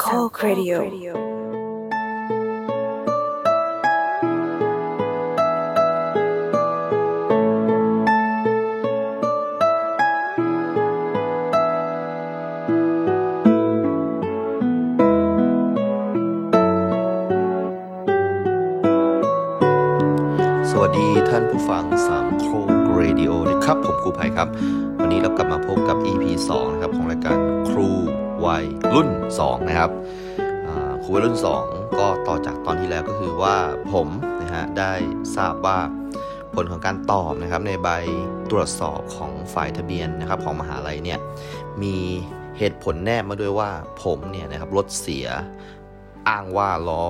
โคกเรดิโอสวัสดีท่านผู้ฟังสามโคกเรดิโอนะครับ ผมครูไวครับ วันนี้เรากลับมาพบกับ EP 2 นะครับของ 2 นะครับครูวัยรุ่น 2 ก็ต่อจากตอนที่แล้วก็คือว่าผมนะฮะได้ทราบว่าผลของการตอบนะครับในใบตรวจสอบของฝ่ายทะเบียนนะครับของมหาลัยเนี่ยมีเหตุผลแนบมาด้วยว่าผมเนี่ยนะครับรถเสียอ้างว่าล้อ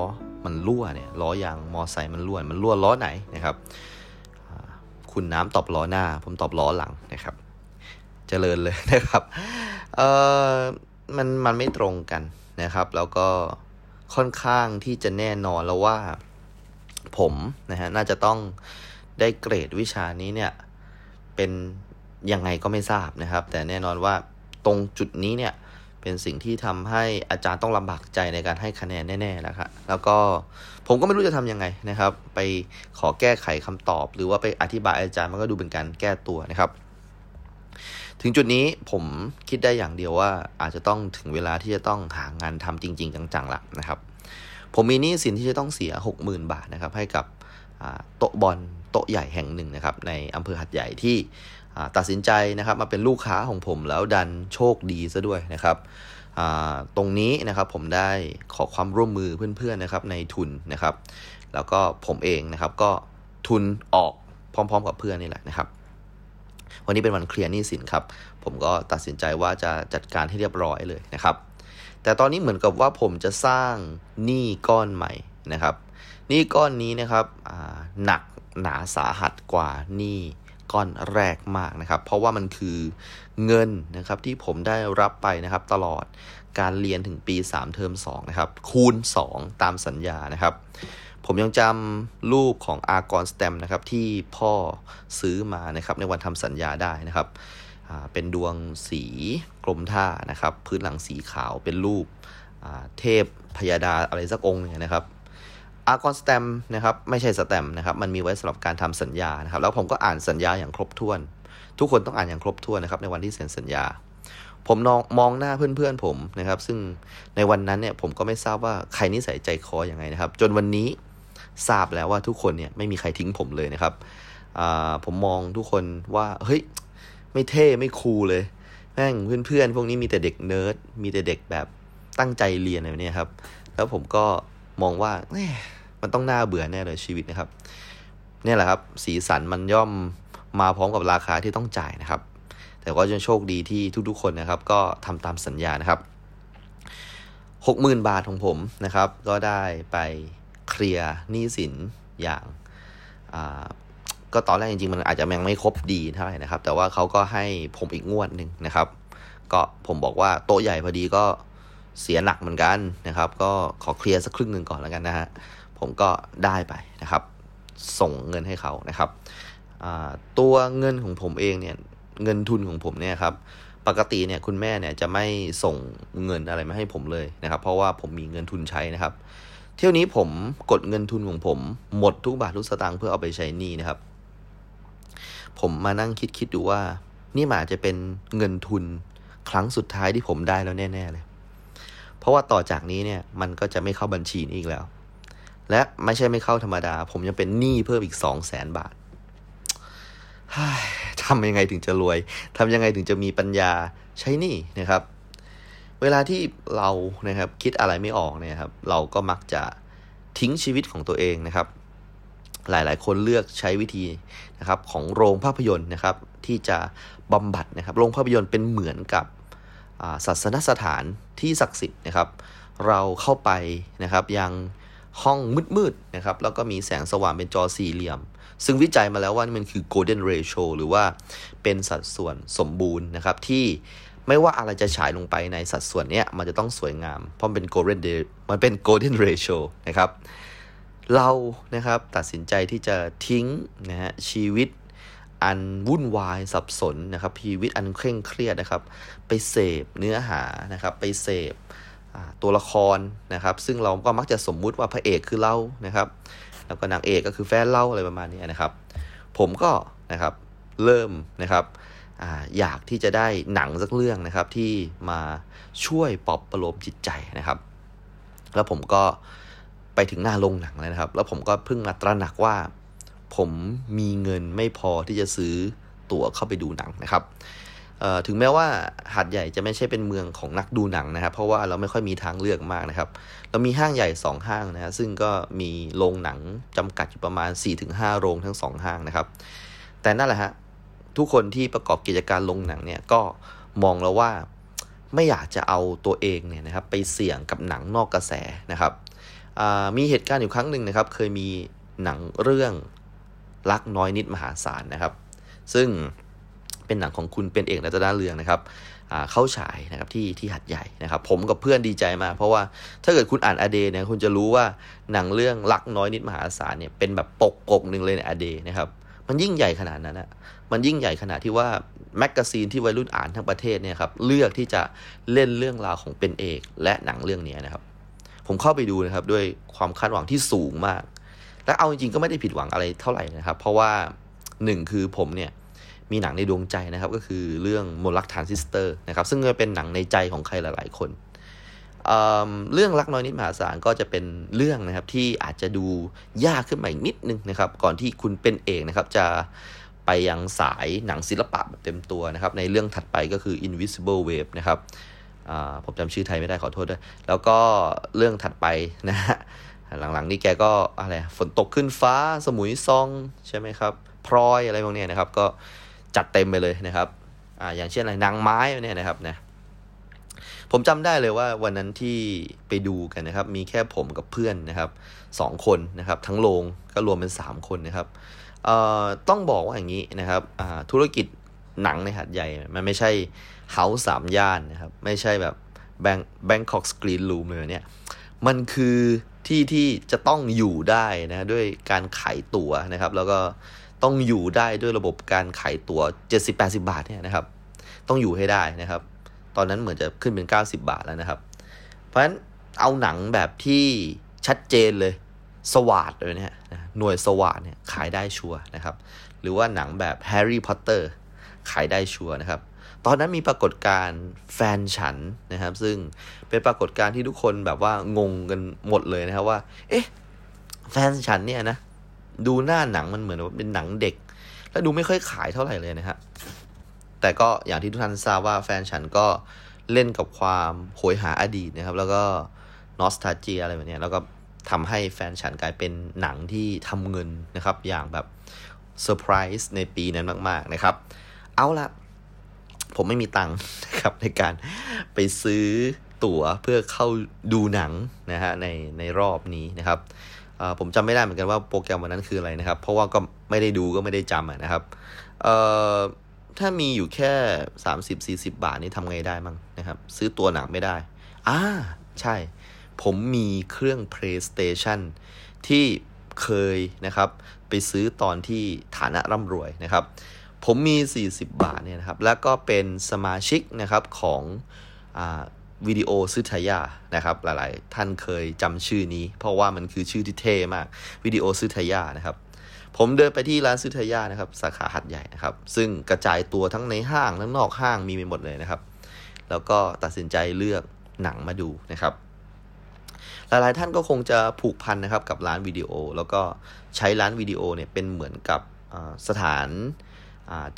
มันรั่วเนี่ยล้อยางมอไซค์มันรั่วมันรั่วล้อไหนนะครับคุณน้ำตอบล้อหน้า ผมตอบล้อหลังนะครับเจริญเลยนะครับเออ มันมันไม่ตรงกันนะครับ แล้วก็ค่อนข้างที่จะแน่นอนแล้วว่าผมนะฮะน่าจะต้องได้เกรดวิชานี้เนี่ย เป็นยังไงก็ไม่ทราบนะครับ แต่แน่นอนว่าตรงจุดนี้เนี่ยเป็นสิ่งที่ทำให้อาจารย์ต้องลำบากใจในการให้คะแนนแน่ๆแล้วครับแล้วก็ผมก็ไม่รู้จะทำยังไงนะครับ ไปขอแก้ไขคำตอบ หรือว่าไปอธิบายอาจารย์มันก็ดูเป็นการแก้ตัวนะครับ ถึงจุดนี้ผมคิดได้อย่างเดียวว่าอาจจะต้องถึงเวลาที่จะต้องหางานทำจริง ๆ จังๆละนะครับ ผมมีหนี้สินที่จะต้องเสีย 60,000 บาทนะครับ ให้กับโต๊ะบอลโต๊ะใหญ่แห่งหนึ่งนะครับ ในอำเภอหัดใหญ่ที่ตัดสินใจนะครับมาเป็นลูกค้าของผมแล้วดันโชคดีซะด้วยนะครับตรงนี้นะครับผมได้ขอความร่วมมือเพื่อนๆนะครับในทุนนะครับ แล้วก็ผมเองนะครับก็ทุนออกพร้อม ๆ กับเพื่อนนี่แหละนะครับ วันนี้เป็นวันเคลียร์หนี้สินครับ ผมก็ตัดสินใจว่าจะจัดการให้เรียบร้อยเลยนะครับ แต่ตอนนี้เหมือนกับว่าผมจะสร้างหนี้ก้อนใหม่นะครับหนี้ก้อนนี้นะครับหนักหนาสาหัสกว่าหนี้ก้อนแรกมากนะครับ เพราะว่ามันคือเงินนะครับที่ผมได้รับไปนะครับตลอดการเรียนถึงปี 3 เทอม2นะครับคูณ 2 ตามสัญญานะครับ ผมยังจำรูปของอากรสแตมนะครับที่พ่อซื้อมานะครับในวันทำสัญญาได้นะครับเป็นดวงสีกรมท่านะครับ พื้นหลังสีขาวเป็นรูปเทพพยาดาอะไรสักองค์เนี่ยนะครับอากรสแตมนะครับไม่ใช่สแตมนะครับมันมีไว้สำหรับการทำสัญญานะครับ แล้วผมก็อ่านสัญญาอย่างครบถ้วน ทุกคนต้องอ่านอย่างครบถ้วนนะครับในวันที่เซ็นสัญญา ผมมองมองหน้าเพื่อนๆผมนะครับ ซึ่งในวันนั้นเนี่ยผมก็ไม่ทราบว่าใครนิสัยใจคออย่างไงนะครับ จนวันนี้ ทราบแล้วว่าทุกคนเนี่ยไม่มีใครทิ้งผมเลยนะครับผมมองทุกคนว่าเฮ้ยไม่เท่ไม่ cool เลยแม่งเพื่อนๆพวกนี้มีแต่เด็กเนิร์ดมีแต่เด็กแบบตั้งใจเรียนอะไรเนี้ยครับ แล้วผมก็มองว่าแหมมันต้องน่าเบื่อแน่เลยชีวิตนะครับเนี่ยแหละครับ สีสันมันย่อมมาพร้อมกับราคาที่ต้องจ่ายนะครับ แต่ก็ยังโชคดีที่ทุกๆคนนะครับ ก็ทำตามสัญญานะครับหกหมื่นบาทของผมนะครับ ก็ได้ไป เคลียร์หนี้สินอย่างก็ตอนแรกจริงๆ มันอาจจะยังไม่ครบดีเท่าไหร่นะครับ แต่ว่าเขาก็ให้ผมอีกงวดหนึ่งนะครับ ก็ผมบอกว่าโต๊ะใหญ่พอดีก็เสียหนักเหมือนกันนะครับ ก็ขอเคลียร์สักครึ่งหนึ่งก่อนแล้วกันนะฮะผมก็ได้ไปนะครับ ส่งเงินให้เขานะครับตัวเงินของผมเองเนี่ยเงินทุนของผมเนี่ยครับปกติเนี่ยคุณแม่เนี่ยจะไม่ส่งเงินอะไรมาให้ผมเลยนะครับ เพราะว่าผมมีเงินทุนใช้นะครับ เที่ยวนี้ผมกดเงินทุนของผม หมดทุกบาททุกสตางค์เพื่อเอาไปใช้หนี้นะครับ ผมมานั่งคิดคิดดูว่า นี่มันอาจจะเป็นเงินทุนครั้งสุดท้ายที่ผมได้แล้วแน่ ๆ เลย เพราะว่าต่อจากนี้เนี่ยมันก็จะไม่เข้าบัญชีนี้อีกแล้ว และไม่ใช่ไม่เข้าธรรมดา ผมยังเป็นหนี้เพิ่มอีกสองแสนบาททำยังไงถึงจะรวยทำยังไงถึงจะมีปัญญาใช้หนี้นะครับ เวลาที่เรานะครับคิดอะไรไม่ออกเนี่ยครับเราก็มักจะทิ้งชีวิตของตัวเองนะครับ หลายๆ คนเลือกใช้วิธีนะครับของโรงภาพยนตร์นะครับที่จะบำบัดนะครับโรงภาพยนตร์เป็นเหมือนกับอ่าศาสนสถานที่ศักดิ์สิทธิ์นะครับ เราเข้าไปนะครับยังห้องมืดๆนะครับแล้วก็มีแสงสว่างเป็นจอสี่เหลี่ยม ซึ่งวิจัยมาแล้วว่านี่มันคือ golden ratio หรือว่าเป็นสัดส่วนสมบูรณ์นะครับที่ ไม่ว่าอะไรจะฉายลงไปในสัดส่วนเนี้ยมันจะต้องสวยงาม เพราะมันเป็น golden day- มันเป็น golden ratio นะครับ เรานะครับตัดสินใจที่จะทิ้งนะฮะชีวิตอันวุ่นวายสับสนนะครับชีวิตอันเคร่งเครียดนะครับ ไปเสพเนื้อหานะครับ ไปเสพตัวละครนะครับ ซึ่งเราก็มักจะสมมุติว่าพระเอกคือเรานะครับ แล้วก็นางเอกก็คือแฟนเราอะไรประมาณนี้นะครับ ผมก็นะครับเริ่มนะครับ อยากที่จะได้หนังสักเรื่องนะครับ ที่มาช่วยปลอบประโลมจิตใจนะครับ แล้วผมก็ไปถึงหน้าโรงหนังเลยนะครับ แล้วผมก็เพิ่งมาตระหนักว่า ผมมีเงินไม่พอที่จะซื้อตั๋วเข้าไปดูหนังนะครับถึงแม้ว่าหาดใหญ่จะไม่ใช่เป็นเมืองของนักดูหนังนะครับ เพราะว่าเราไม่ค่อยมีทางเลือกมากนะครับ เรามีห้างใหญ่ 2 ห้างนะซึ่งก็มีโรงหนังจำกัดอยู่ประมาณ 4-5 โรงทั้ง 2 ห้างนะครับ แต่นั่นแหละฮะ ทุกคนที่ประกอบกิจการโรงหนังเนี่ยก็มองแล้วว่าไม่อยากจะเอาตัวเองเนี่ยนะครับไปเสี่ยงกับหนังนอกกระแสนะครับมีเหตุการณ์อยู่ครั้งหนึ่งนะครับ เคยมีหนังเรื่องรักน้อยนิดมหาศาลนะครับ ซึ่งเป็นหนังของคุณเป็นเอกรัตนเรืองนะครับเข้าฉายนะครับที่ที่หัดใหญ่นะครับ ผมกับเพื่อนดีใจมากเพราะว่าถ้าเกิดคุณอ่านอเดเนี่ยคุณจะรู้ว่าหนังเรื่องรักน้อยนิดมหาศาลเนี่ยเป็นแบบปกปกหนึ่งเลยในอเดนะครับ มันยิ่งใหญ่ขนาดนั้นนะ มันยิ่งใหญ่ขนาดที่ว่า magazine ที่วัยรุ่นอ่านทั้งประเทศเนี่ยครับเลือกที่จะเล่นเรื่องราวของเป็นเอก และหนังเรื่องนี้นะครับ ผมเข้าไปดูนะครับด้วยความคาดหวังที่สูงมาก และเอาจริงๆก็ไม่ได้ผิดหวังอะไรเท่าไหร่นะครับ เพราะว่าหนึ่งคือผมเนี่ยมีหนังในดวงใจนะครับ ก็คือเรื่องมนต์รักทรานซิสเตอร์นะครับ ซึ่งเป็นหนังในใจของใครหลาย ๆ คน เรื่องรักน้อยนิดมหาศาลก็จะเป็นเรื่องนะครับที่อาจจะดูยากขึ้นมาอีกนิดนึงนะครับ ก่อนที่คุณเป็นเอกนะครับจะ ไปยังสายหนังศิลปะแบบเต็มตัวนะครับ ในเรื่องถัดไปก็คือ Invisible Wave นะครับผมจำชื่อไทยไม่ได้ขอโทษด้วย แล้วก็เรื่องถัดไปนะฮะหลังๆนี่แกก็อะไรฝนตกขึ้นฟ้าสมุยซองใช่ไหมครับพลอยอะไรพวกนี้นะครับ ก็จัดเต็มไปเลยนะครับอ่าอย่างเช่นอะไรนางไม้เนี่ยนะครับนะผมจำได้เลยว่าวันนั้นที่ไปดูกันนะครับ มีแค่ผมกับเพื่อนนะครับสองคนนะครับ ทั้งโรงก็รวมเป็นสามคนนะครับ เอ่อต้องบอกว่าอย่างนี้นะครับอ่าธุรกิจหนังในหัดใหญ่ มันไม่ใช่เฮาส์สามย่านนะครับ ไม่ใช่แบบแบงแบงคอกสกรีนรูมเลยเนี่ย มันคือที่ที่จะต้องอยู่ได้นะด้วยการขายตั๋วนะครับ แล้วก็ต้องอยู่ได้ด้วยระบบการขายตัว๋ว 70-80 บาทเนี่ยนะครับ ต้องอยู่ให้ได้นะครับ ตอนนั้นเหมือนจะขึ้นเป็น 90 บาทแล้วนะครับ เพราะฉะนั้นเอาหนังแบบที่ชัดเจนเลย สวาดเลยเนี่ยหน่วยสวาดเนี่ยขายได้ชัวร์นะครับ หรือว่าหนังแบบแฮร์รี่พอตเตอร์ขายได้ชัวร์นะครับ ตอนนั้นมีปรากฏการณ์แฟนฉันนะครับ ซึ่งเป็นปรากฏการณ์ที่ทุกคนแบบว่างงกันหมดเลยนะครับว่า เอ๊ะ แฟนฉันเนี่ยนะ ดูหน้าหนังมันเหมือนว่าเป็นหนังเด็ก แล้วดูไม่ค่อยขายเท่าไหร่เลยนะครับแต่ก็อย่างที่ทุกท่านทราบว่าแฟนฉันก็เล่นกับความโหยหาอดีตนะครับ แล้วก็นอสตาเจียอะไรแบบนี้แล้วก็ ทำให้แฟนฉันกลายเป็นหนังที่ทำเงินนะครับ อย่างแบบเซอร์ไพรส์ในปีนั้นมาก ๆ นะครับ เอาละผมไม่มีตังค์นะครับในการไปซื้อตั๋วเพื่อเข้าดูหนังนะฮะในในรอบนี้นะครับผมจำไม่ได้เหมือนกันว่าโปรแกรมวันนั้นคืออะไรนะครับ เพราะว่าก็ไม่ได้ดูก็ไม่ได้จำนะครับถ้ามีอยู่แค่ 30-40 บาทนี่ทำไงได้มั้งนะครับ ซื้อตัวหนังไม่ได้อ่าใช่ ผมมีเครื่อง PlayStation ที่เคยนะครับ ไปซื้อตอนที่ฐานะร่ำรวยนะครับ ผมมี 40 บาทเนี่ยนะครับ แล้วก็เป็นสมาชิกนะครับของวิดีโอซื้อทายานะครับ หลายๆ ท่านเคยจำชื่อนี้ เพราะว่ามันคือชื่อที่เท่มากวิดีโอซื้อทายานะครับผมเดินไปที่ร้านซื้อทายานะครับ สาขาหัดใหญ่นะครับ ซึ่งกระจายตัวทั้งในห้างทั้งนอกห้างมีไปหมดเลยนะครับ แล้วก็ตัดสินใจเลือกหนังมาดูนะครับ หลายๆท่านก็คงจะผูกพันนะครับกับร้านวิดีโอ แล้วก็ใช้ร้านวิดีโอเนี่ยเป็นเหมือนกับสถาน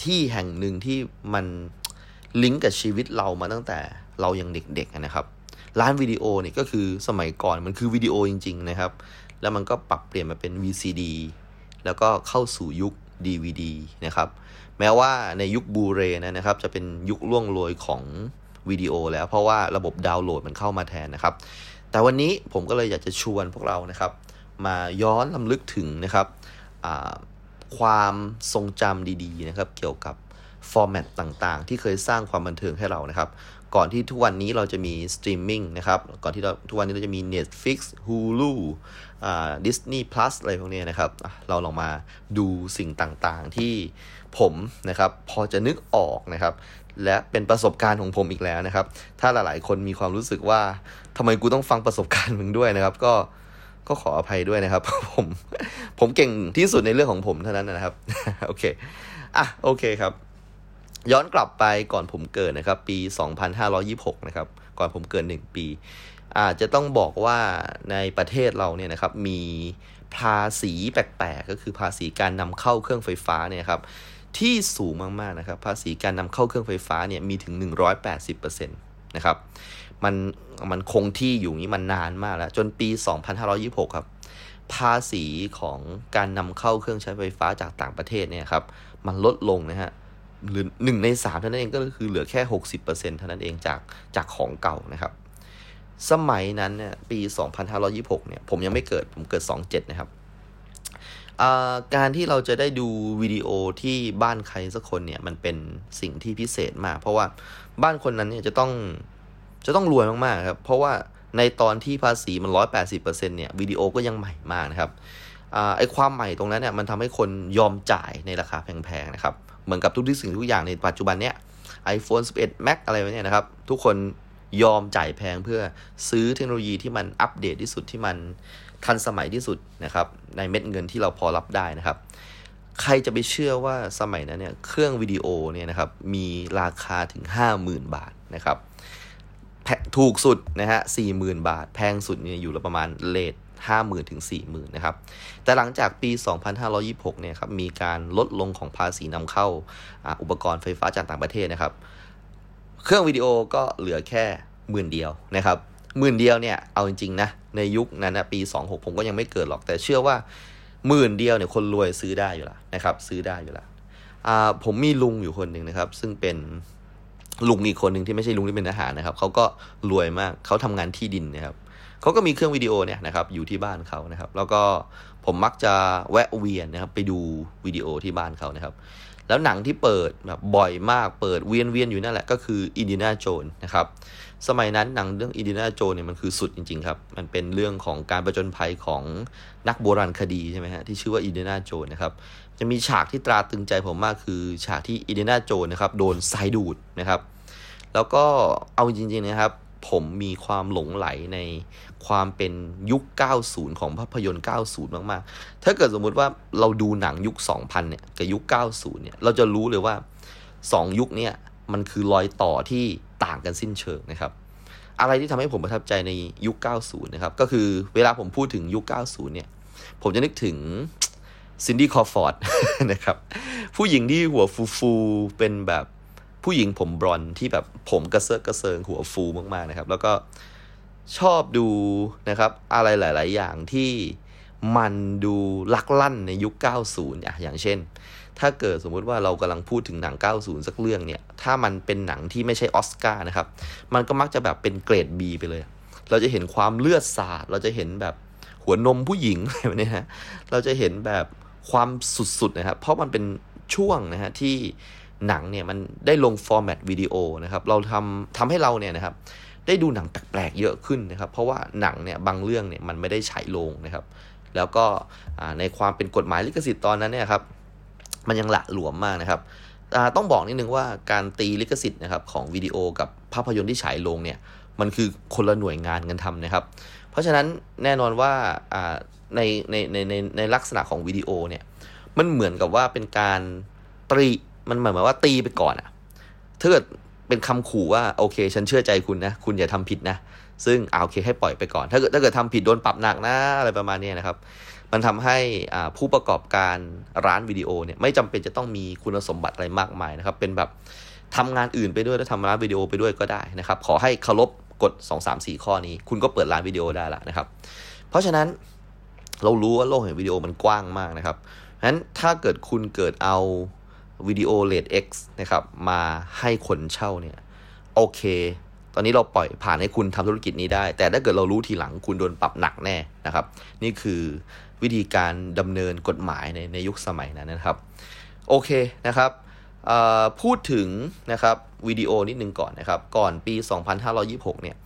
ที่แห่งหนึ่งที่มันลิงก์กับชีวิตเรามาตั้งแต่เรายังเด็กๆนะครับ ร้านวิดีโอเนี่ยก็คือสมัยก่อนมันคือวิดีโอจริง ๆ นะครับ แล้วมันก็ปรับเปลี่ยนมาเป็น VCD แล้วก็เข้าสู่ยุค DVD นะครับแม้ว่าในยุคบูเรนะครับ จะเป็นยุคล่วงโรยของวิดีโอแล้วเพราะว่าระบบดาวน์โหลดมันเข้ามาแทนนะครับ แต่วันนี้ผมก็เลยอยากจะชวนพวกเรานะครับ มาย้อนลำลึกถึงนะครับความทรงจำดีๆนะครับ เกี่ยวกับ format ต่างๆ ที่เคยสร้างความบันเทิงให้เรานะครับ ก่อนที่ทุกวันนี้เราจะมีสตรีมมิ่งนะครับ ก่อนที่เราทุกวันนี้เราจะมี Netflix Hulu อ่า Disney Plus อะไรพวกนี้นะครับ เราลองมาดูสิ่งต่างๆที่ผมนะครับ พอจะนึกออกนะครับ และเป็นประสบการณ์ของผมอีกแล้วนะครับ ถ้าหลายๆ คนมีความรู้สึกว่าทำไมกูต้องฟังประสบการณ์มึงด้วยนะครับ ก็ก็ขออภัยด้วยนะครับผมผมเก่งที่สุดในเรื่องของผมเท่านั้นนะครับโอเคอะโอเคครับ ย้อนกลับไปก่อนผมเกิดนะครับ ปี 2526 นะครับ ก่อนผมเกิด 1 ปี อาจจะต้องบอกว่าในประเทศเราเนี่ยนะครับมีภาษีแปลกๆ ก็คือภาษีการนำเข้าเครื่องไฟฟ้าเนี่ยครับ ที่สูงมากๆนะครับ ภาษีการนำเข้าเครื่องไฟฟ้าเนี่ยมีถึง 180%นะครับมันมันคงที่อยู่นี้มันนานมากแล้ว จนปี 2526 ครับ ภาษีของการนำเข้าเครื่องใช้ไฟฟ้าจากต่างประเทศเนี่ยครับมันลดลงนะฮะหรือหนึ่งในสามเท่านั้นเองก็คือเหลือแค่ 60%เท่านั้นเองจากจากของเก่านะครับ สมัยนั้นเนี่ยปี 2526 เนี่ยผมยังไม่เกิดผมเกิด 27 นะครับ การที่เราจะได้ดูวิดีโอที่บ้านใครสักคนเนี่ยมันเป็นสิ่งที่พิเศษมาก เพราะว่าบ้านคนนั้นเนี่ยจะต้องจะต้องรวยมากๆครับเพราะว่าในตอนที่ภาษีมัน 180%เนี่ยวิดีโอก็ยังใหม่มากนะครับอไอความใหม่ตรงนั้นเนี่ยมันทำให้คนยอมจ่ายในราคาแพงๆนะครับเหมือนกับทุกสิ่งทุกอย่างในปัจจุบันเนี้ย iPhone 11 Mac อะไรเนี่ยนะครับ ทุกคนยอมจ่ายแพงเพื่อซื้อเทคโนโลยีที่มันอัปเดตที่สุดที่มัน ทันสมัยที่สุดนะครับในเม็ดเงินที่เราพอรับได้นะครับ ใครจะไปเชื่อว่าสมัยนั้นเนี่ยเครื่องวิดีโอเนี่ยนะครับมีราคาถึง 50,000 บาทนะครับถูกสุดนะฮะสี่หมื่นบาท แพงสุดเนี่ยอยู่ประมาณเลทห้าหมื่นถึงสี่หมื่นนะครับ แต่หลังจากปี 2526 เนี่ยครับ มีการลดลงของภาษีนำเข้าอุปกรณ์ไฟฟ้าจากต่างประเทศนะครับ เครื่องวิดีโอก็เหลือแค่หมื่นเดียวนะครับ หมื่นเดียวเนี่ยเอาจริงๆนะในยุคนั้นนะปี 26 ผมก็ยังไม่เกิดหรอกแต่เชื่อว่าหมื่นเดียวเนี่ยคนรวยซื้อได้อยู่แล้วนะครับ ซื้อได้อยู่แล้วผมมีลุงอยู่คนหนึ่งนะครับ ซึ่งเป็นลุงอีกคนหนึ่งที่ไม่ใช่ลุงที่เป็นทหารนะครับเขาก็รวยมากเขาทำงานที่ดินนะครับเขาก็มีเครื่องวิดีโอเนี่ยนะครับอยู่ที่บ้านเขานะครับ แล้วก็ผมมักจะแวะเวียนนะครับ ไปดูวิดีโอที่บ้านเขานะครับ แล้วหนังที่เปิดแบบบ่อยมากเปิดเวียนเวียนอยู่นั่นแหละก็คืออินเดียนาโจนนะครับ สมัยนั้นหนังเรื่องอินเดียนาโจเนี่ยมันคือสุดจริง ๆ ครับ มันเป็นเรื่องของการประจนภัยของนักโบราณคดีใช่ไหมฮะที่ชื่อว่าอินเดียนาโจนะครับจะมีฉากที่ตราตึงใจผมมากคือ ฉากที่อินเดียนาโจนนะครับโดนสายดูดนะครับ แล้วก็เอาจริงๆนะครับ ผมมีความหลงไหลในความเป็นยุค 90 ของภาพยนตร์ 90 มากๆ ถ้าเกิดสมมุติว่าเราดูหนังยุค 2000 เนี่ยกับยุค 90 เนี่ยเราจะรู้เลยว่า 2 ยุคเนี่ยมันคือรอยต่อที่ ต่างกันสิ้นเชิงนะครับ อะไรที่ทำให้ผมประทับใจในยุค 90 นะครับ ก็คือเวลาผมพูดถึงยุค 90 เนี่ย ผมจะนึกถึงซินดี้ ครอว์ฟอร์ดนะครับ ผู้หญิงที่หัวฟูๆเป็นแบบผู้หญิงผมบรอนที่แบบผมกระเซอะกระเซิงหัวฟูมากๆนะครับ แล้วก็ชอบดูนะครับ อะไรหลาย ๆ อย่างที่มันดูลักลั่นในยุค 90 อะ อย่างเช่น ถ้าเกิดสมมุติว่าเรากำลังพูดถึงหนัง 90 สักเรื่องเนี่ย ถ้ามันเป็นหนังที่ไม่ใช่ออสการ์นะครับ มันก็มักจะแบบเป็นเกรด B ไปเลย เราจะเห็นความเลือดสาด เราจะเห็นแบบหัวนมผู้หญิงอะไรแบบนี้ฮะ เราจะเห็นแบบความสุดๆนะครับ เพราะมันเป็นช่วงนะฮะที่หนังเนี่ยมันได้ลงฟอร์แมตวิดีโอนะครับ เราทำทำให้เราเนี่ยนะครับได้ดูหนังแปลกๆเยอะขึ้นนะครับ เพราะว่าหนังเนี่ยบางเรื่องเนี่ยมันไม่ได้ฉายลงนะครับ แล้วก็ในความเป็นกฎหมายลิขสิทธิ์ตอนนั้นเนี่ยครับ มันยังหละหลวมมากนะครับต้องบอกนิดนึงว่าการตีลิขสิทธิ์นะครับของวิดีโอกับภาพยนตร์ที่ฉายลงเนี่ยมันคือคนละหน่วยงานกันทำนะครับ เพราะฉะนั้นแน่นอนว่าในในในในในลักษณะของวิดีโอเนี่ยมันเหมือนกับว่าเป็นการตรีมันหมายว่าตีไปก่อนอะถ้าเกิดเป็นคำขู่ว่าโอเค ฉันเชื่อใจคุณนะ คุณอย่าทำผิดนะ ซึ่งเอาโอเคให้ปล่อยไปก่อน ถ้าเกิดถ้าเกิดทำผิดโดนปรับหนักนะอะไรประมาณนี้นะครับ มันทำให้ผู้ประกอบการร้านวิดีโอเนี่ยไม่จำเป็นจะต้องมีคุณสมบัติอะไรมากมายนะครับ เป็นแบบทำงานอื่นไปด้วยแล้วทำร้านวิดีโอไปด้วยก็ได้นะครับ ขอให้เคารพกฎ2 3 4 ข้อนี้ คุณก็เปิดร้านวิดีโอได้ละนะครับ เพราะฉะนั้นเรารู้ว่าโลกแห่งวิดีโอมันกว้างมากนะครับฉะนั้นถ้าเกิดคุณเกิดเอาวิดีโอเลด X นะครับมาให้คนเช่าเนี่ยโอเค ตอนนี้เราปล่อยผ่านให้คุณทำธุรกิจนี้ได้ แต่ถ้าเกิดเรารู้ทีหลังคุณโดนปรับหนักแน่นะครับ นี่คือ วิธีการดำเนินกฎหมายในในยุคสมัยนั้นนะครับ โอเคนะครับพูดถึงนะครับวิดีโอนิดนึงก่อนนะครับ ก่อนปี 2526 เนี่ย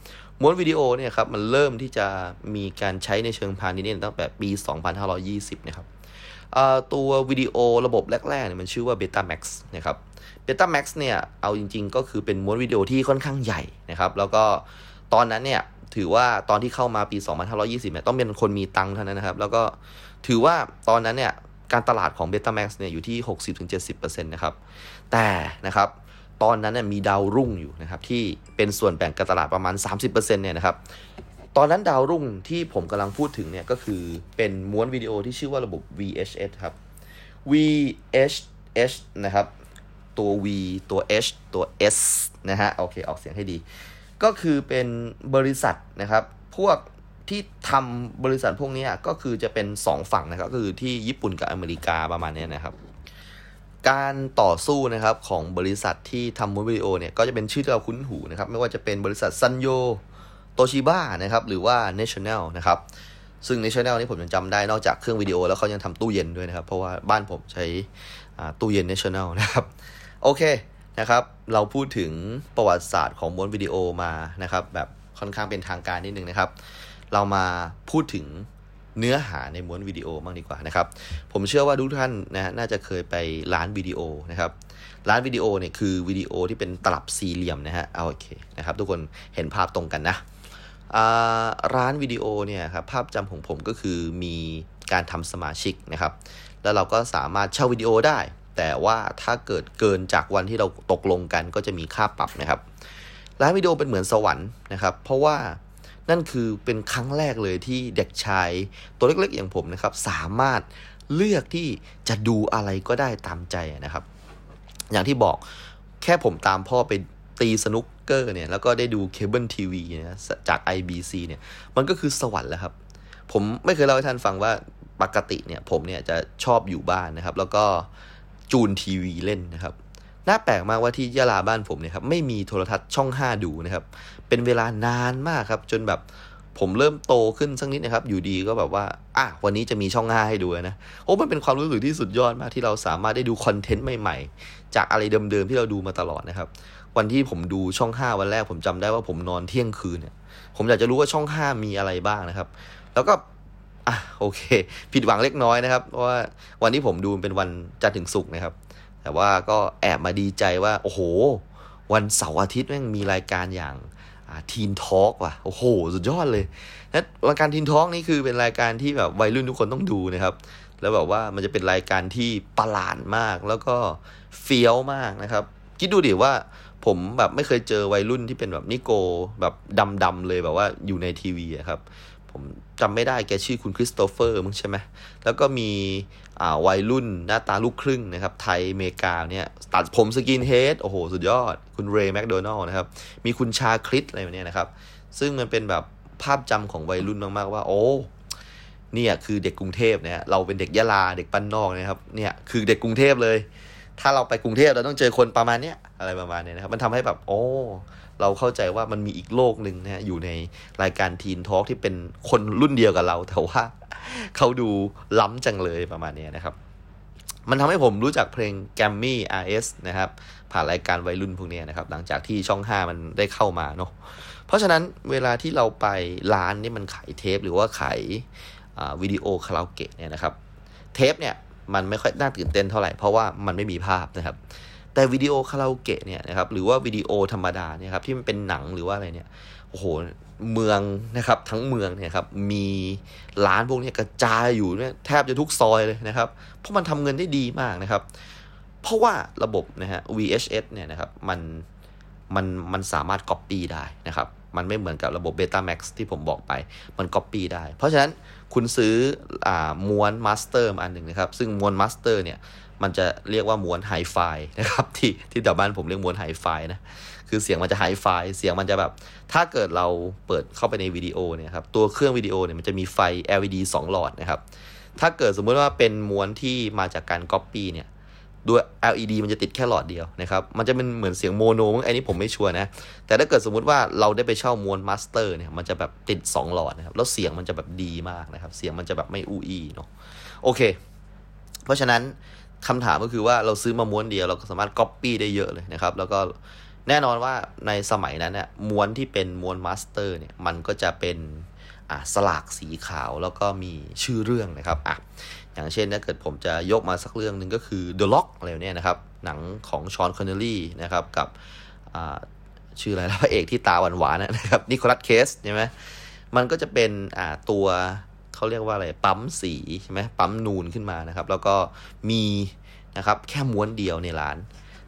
ม้วนวิดีโอเนี่ยครับมันเริ่มที่จะมีการใช้ในเชิงพาณิชย์ตั้งแต่ปี 2520 นะครับตัววิดีโอระบบแรกๆเนี่ยมันชื่อว่า Betamax นะครับ Betamax เนี่ยเอาจริงๆ ก็คือเป็นม้วนวิดีโอที่ค่อนข้างใหญ่นะครับ แล้วก็ตอนนั้นเนี่ย ถือว่าตอนที่เข้ามาปี 2520เนี่ยต้องเป็นคนมีตังค์เท่านั้นนะครับ แล้วก็ถือว่าตอนนั้นเนี่ยการตลาดของ Betamax เนี่ยอยู่ที่ 60-70%นะครับ แต่นะครับตอนนั้นเนี่ยมีดาวรุ่งอยู่นะครับที่เป็นส่วนแบ่งการตลาดประมาณ 30%เนี่ยนะครับตอนนั้นดาวรุ่งที่ผมกำลังพูดถึงเนี่ยก็คือเป็นม้วนวิดีโอที่ชื่อว่าระบบ VHS ครับ VHS นะครับตัว V ตัว H ตัว S นะฮะโอเค ออกเสียงให้ดี ก็คือเป็นบริษัทนะครับ พวกที่ทำบริษัทพวกนี้ก็คือจะเป็น 2 ฝั่งนะครับ ก็คือที่ญี่ปุ่นกับอเมริกาประมาณนี้นะครับ การต่อสู้นะครับของบริษัทที่ทำมูวิดีโอเนี่ยก็จะเป็นชื่อที่เราคุ้นหูนะครับ ไม่ว่าจะเป็นบริษัทซันโยโตชิบ้านะครับ หรือว่า National นะครับ ซึ่ง National นี่ผมยังจำได้นอกจากเครื่องวิดีโอแล้วเขายังทำตู้เย็นด้วยนะครับ เพราะว่าบ้านผมใช้ตู้เย็น National นะครับ โอเค นะครับ เราพูดถึงประวัติศาสตร์ของม้วนวิดีโอมานะครับ แบบค่อนข้างเป็นทางการนิดนึงนะครับ เรามาพูดถึงเนื้อหาในม้วนวิดีโอบ้างดีกว่านะครับ ผมเชื่อว่าทุกท่านนะน่าจะเคยไปร้านวิดีโอนะครับร้านวิดีโอเนี่ยคือวิดีโอที่เป็นตลับสี่เหลี่ยมนะฮะเอาโอเคนะครับ ทุกคนเห็นภาพตรงกันนะร้านวิดีโอเนี่ยครับภาพจำของผมก็คือมีการทำสมาชิกนะครับ แล้วเราก็สามารถเช่าวิดีโอได้ แต่ว่าถ้าเกิดเกินจากวันที่เราตกลงกันก็จะมีค่าปรับนะครับร้านวิดีโอเป็นเหมือนสวรรค์นะครับ เพราะว่านั่นคือเป็นครั้งแรกเลยที่เด็กชายตัวเล็กๆ อย่างผมนะครับ สามารถเลือกที่จะดูอะไรก็ได้ตามใจนะครับ อย่างที่บอกแค่ผมตามพ่อไปตีสนุกเกอร์เนี่ย แล้วก็ได้ดูเคเบิลทีวีนะจาก IBC เนี่ย มันก็คือสวรรค์แล้วครับ ผมไม่เคยเล่าให้ท่านฟังว่าปกติเนี่ย ผมเนี่ยจะชอบอยู่บ้านนะครับ แล้วก็ จูนทีวีเล่นนะครับน่าแปลกมากว่าที่ยะลาบ้านผมเนี่ยครับไม่มีโทรทัศน์ช่อง 5 ดูนะครับ เป็นเวลานานมากครับจนแบบผมเริ่มโตขึ้นสักนิดนะครับ อยู่ดีก็แบบว่า อะ วันนี้จะมีช่อง5ให้ดูนะ โอ้มันเป็นความรู้สึกที่สุดยอดมากที่เราสามารถได้ดูคอนเทนต์ใหม่ๆ จากอะไรเดิมๆที่เราดูมาตลอดนะครับ วันที่ผมดูช่อง 5 วันแรกผมจำได้ว่าผมนอนเที่ยงคืนเนี่ย ผมอยากจะรู้ว่าช่อง 5 มีอะไรบ้างนะครับ แล้วก็ อะโอเค ผิดหวังเล็กน้อยนะครับ เพราะว่าวันที่ผมดูเป็นวันจันทร์ถึงศุกร์นะครับ แต่ว่าก็แอบมาดีใจว่า โอ้โห วันเสาร์อาทิตย์แม่งมีรายการอย่างTeen Talk ว่ะ โอ้โห สุดยอดเลยนะรายการ Teen Talk นี่คือเป็นรายการที่แบบวัยรุ่นทุกคนต้องดูนะครับ แล้วแบบว่ามันจะเป็นรายการที่ประหลาดมาก แล้วก็เฟี้ยวมากนะครับ คิดดูดิว่าผมแบบไม่เคยเจอวัยรุ่นที่เป็นแบบนิโกรแบบดำๆเลยแบบว่าอยู่ในทีวีครับ ผม จำไม่ได้แกชื่อคุณคริสโตเฟอร์มึงใช่ไหมแล้วก็มีวัยรุ่นหน้าตาลูกครึ่งนะครับ ไทยอเมริกาเนี่ย ตัดผม skinhead โอ้โห สุดยอด คุณเรย์แมคโดนัลล์นะครับ มีคุณชาคริตอะไรแบบนี้นะครับ ซึ่งมันเป็นแบบภาพจำของวัยรุ่นมาก ๆ ว่า โอ้เนี่ยคือเด็กกรุงเทพเนี่ยเราเป็นเด็กยะลาเด็กบ้านนอกนะครับเนี่ยคือเด็กกรุงเทพเลย ถ้าเราไปกรุงเทพเราต้องเจอคนประมาณเนี้ยอะไรประมาณเนี้นะครับ มันทำให้แบบโอ้ เราเข้าใจว่ามันมีอีกโลกหนึ่งนะอยู่ในรายการ Teen Talk ที่เป็นคนรุ่นเดียวกับเรา แต่ว่าเขาดูล้ำจังเลยประมาณนี้นะครับ มันทำให้ผมรู้จักเพลง g กมมี่ RS นะครับ ผ่านรายการวัยรุ่นพวกนี้นะครับ หลังจากที่ช่อง 5 มันได้เข้ามาเนาะเพราะฉะนั้นเวลาที่เราไปร้านนี่มันขายเทปหรือว่าขายวิดีโอคาราโอเกะเนี่ยนะครับ เทปเนี่ยมันไม่ค่อยน่าตื่นเต้นเท่าไหร่เพราะว่ามันไม่มีภาพนะครับ แต่วิดีโอคาราโอเกะเนี่ยนะครับหรือว่าวิดีโอธรรมดาเนี่ยครับที่มันเป็นหนังหรือว่าอะไรเนี่ยโอ้โหเมืองนะครับทั้งเมืองเนี่ยครับมีร้านพวกนี้กระจายอยู่เนี่ยแทบจะทุกซอยเลยนะครับ เพราะมันทำเงินได้ดีมากนะครับ เพราะว่าระบบนะฮะ VHS เนี่ยนะครับมันมันมันสามารถ Copy ได้นะครับ มันไม่เหมือนกับระบบ Betamax ที่ผมบอกไป มัน Copy ได้ เพราะฉะนั้นคุณซื้อม้วน master อันหนึ่งนะครับ ซึ่งม้วน master เนี่ย มันจะเรียกว่าม้วนไฮไฟนะครับที่ที่แถวบ้านผมเรียกม้วนไฮไฟนะคือเสียงมันจะไฮไฟเสียงมันจะแบบ ถ้าเกิดเราเปิดเข้าไปในวิดีโอเนี่ยครับตัวเครื่องวิดีโอเนี่ยมันจะมีไฟ LED 2 หลอดนะครับถ้าเกิดสมมุติว่าเป็นม้วนที่มาจากการก๊อปปี้เนี่ยด้วย LED มันจะติดแค่หลอดเดียวนะครับมันจะเป็นเหมือนเสียง mono มั้งอันนี้ผมไม่ sure นะแต่ถ้าเกิดสมมุติว่าเราได้ไปเช่าม้วน master เนี่ยมันจะแบบติด 2 หลอดนะครับแล้วเสียงมันจะแบบดีมากนะครับเสียงมันจะแบบไม่อู้อี้เนาะโอเค เพราะฉะนั้น คำถามก็คือว่าเราซื้อมาม้วนเดียวเราก็สามารถก๊อปปี้ได้เยอะเลยนะครับ แล้วก็แน่นอนว่าในสมัยนั้นเนี่ยม้วนที่เป็นม้วน master เนี่ยมันก็จะเป็นฉลากสีขาวแล้วก็มีชื่อเรื่องนะครับอะอย่างเช่นถ้าเกิดผมจะยกมาสักเรื่องหนึ่งก็คือ The Rock อะไรเนี่ยนะครับ หนังของฌอนคอนเนอรี่นะครับกับชื่ออะไรแล้วพระเอกที่ตาหวานๆนะครับนิโคลัสเคจใช่ไหมมันก็จะเป็นตัว เขาเรียกว่าอะไรปั๊มสีใช่ไหมปั๊มนูนขึ้นมานะครับ แล้วก็มีนะครับแค่ม้วนเดียวในร้าน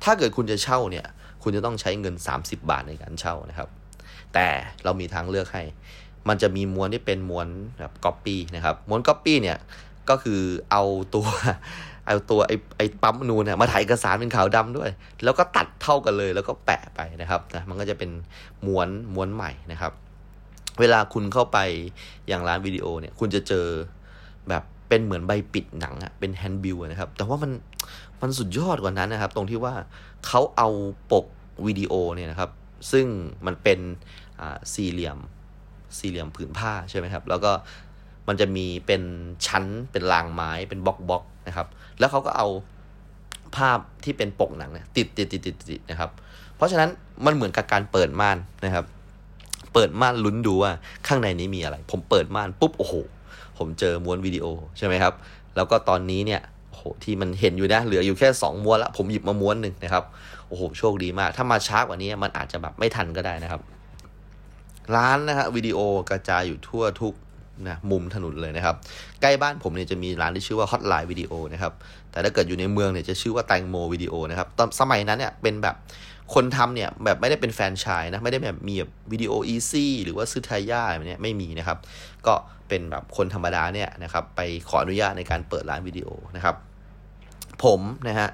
ถ้าเกิดคุณจะเช่าเนี่ย คุณจะต้องใช้เงิน 30 บาทในการเช่านะครับ แต่เรามีทางเลือกให้ มันจะมีม้วนที่เป็นม้วนแบบก๊อปปี้นะครับ ม้วนก๊อปปี้เนี่ยก็คือเอาตัวเอาตัวไอ้ไอ้ปั๊มนูนเนี่ยมาถ่ายเอกสารเป็นขาวดำด้วย แล้วก็ตัดเท่ากันเลยแล้วก็แปะไปนะครับนะมันก็จะเป็นม้วนม้วนใหม่นะครับ เวลาคุณเข้าไปอย่างร้านวิดีโอเนี่ยคุณจะเจอแบบเป็นเหมือนใบปิดหนังอะเป็น handbill นะครับ แต่ว่ามันมันสุดยอดกว่านั้นนะครับ ตรงที่ว่าเขาเอาปกวิดีโอเนี่ยนะครับ ซึ่งมันเป็นสี่เหลี่ยมสี่เหลี่ยมผืนผ้าใช่ไหมครับ แล้วก็มันจะมีเป็นชั้นเป็นรางไม้เป็นบล็อกบล็อกนะครับ แล้วเขาก็เอาภาพที่เป็นปกหนังเนี่ยติดติดติดติดติดนะครับ เพราะฉะนั้นมันเหมือนกับการเปิดม่านนะครับ เปิดม่านลุ้นดูว่าข้างในนี้มีอะไร ผมเปิดม่านปุ๊บโอ้โห ผมเจอม้วนวิดีโอใช่ไหมครับ แล้วก็ตอนนี้เนี่ยโอ้โหที่มันเห็นอยู่นะเหลืออยู่แค่ 2 ม้วนละผมหยิบมาม้วนหนึ่งนะครับโอ้โหโชคดีมาก ถ้ามาช้ากว่านี้มันอาจจะแบบไม่ทันก็ได้นะครับ ร้านนะครับวิดีโอกระจายอยู่ทั่วทุกนะมุมถนนเลยนะครับ ใกล้บ้านผมเนี่ยจะมีร้านที่ชื่อว่าฮอตไลน์วิดีโอนะครับแต่ถ้าเกิดอยู่ในเมืองเนี่ยจะชื่อว่าแตงโมวิดีโอนะครับตอนสมัยนั้นเนี่ยเป็นแบบ คนทำเนี่ยแบบไม่ได้เป็นแฟรนไชส์นะ ไม่ได้แบบมีแบบ Video Easy หรือว่า Tsutaya อะไรเนี่ยไม่มีนะครับ ก็เป็นแบบคนธรรมดาเนี่ยนะครับไปขออนุญาตในการเปิดร้านวิดีโอนะครับ ผมนะฮะ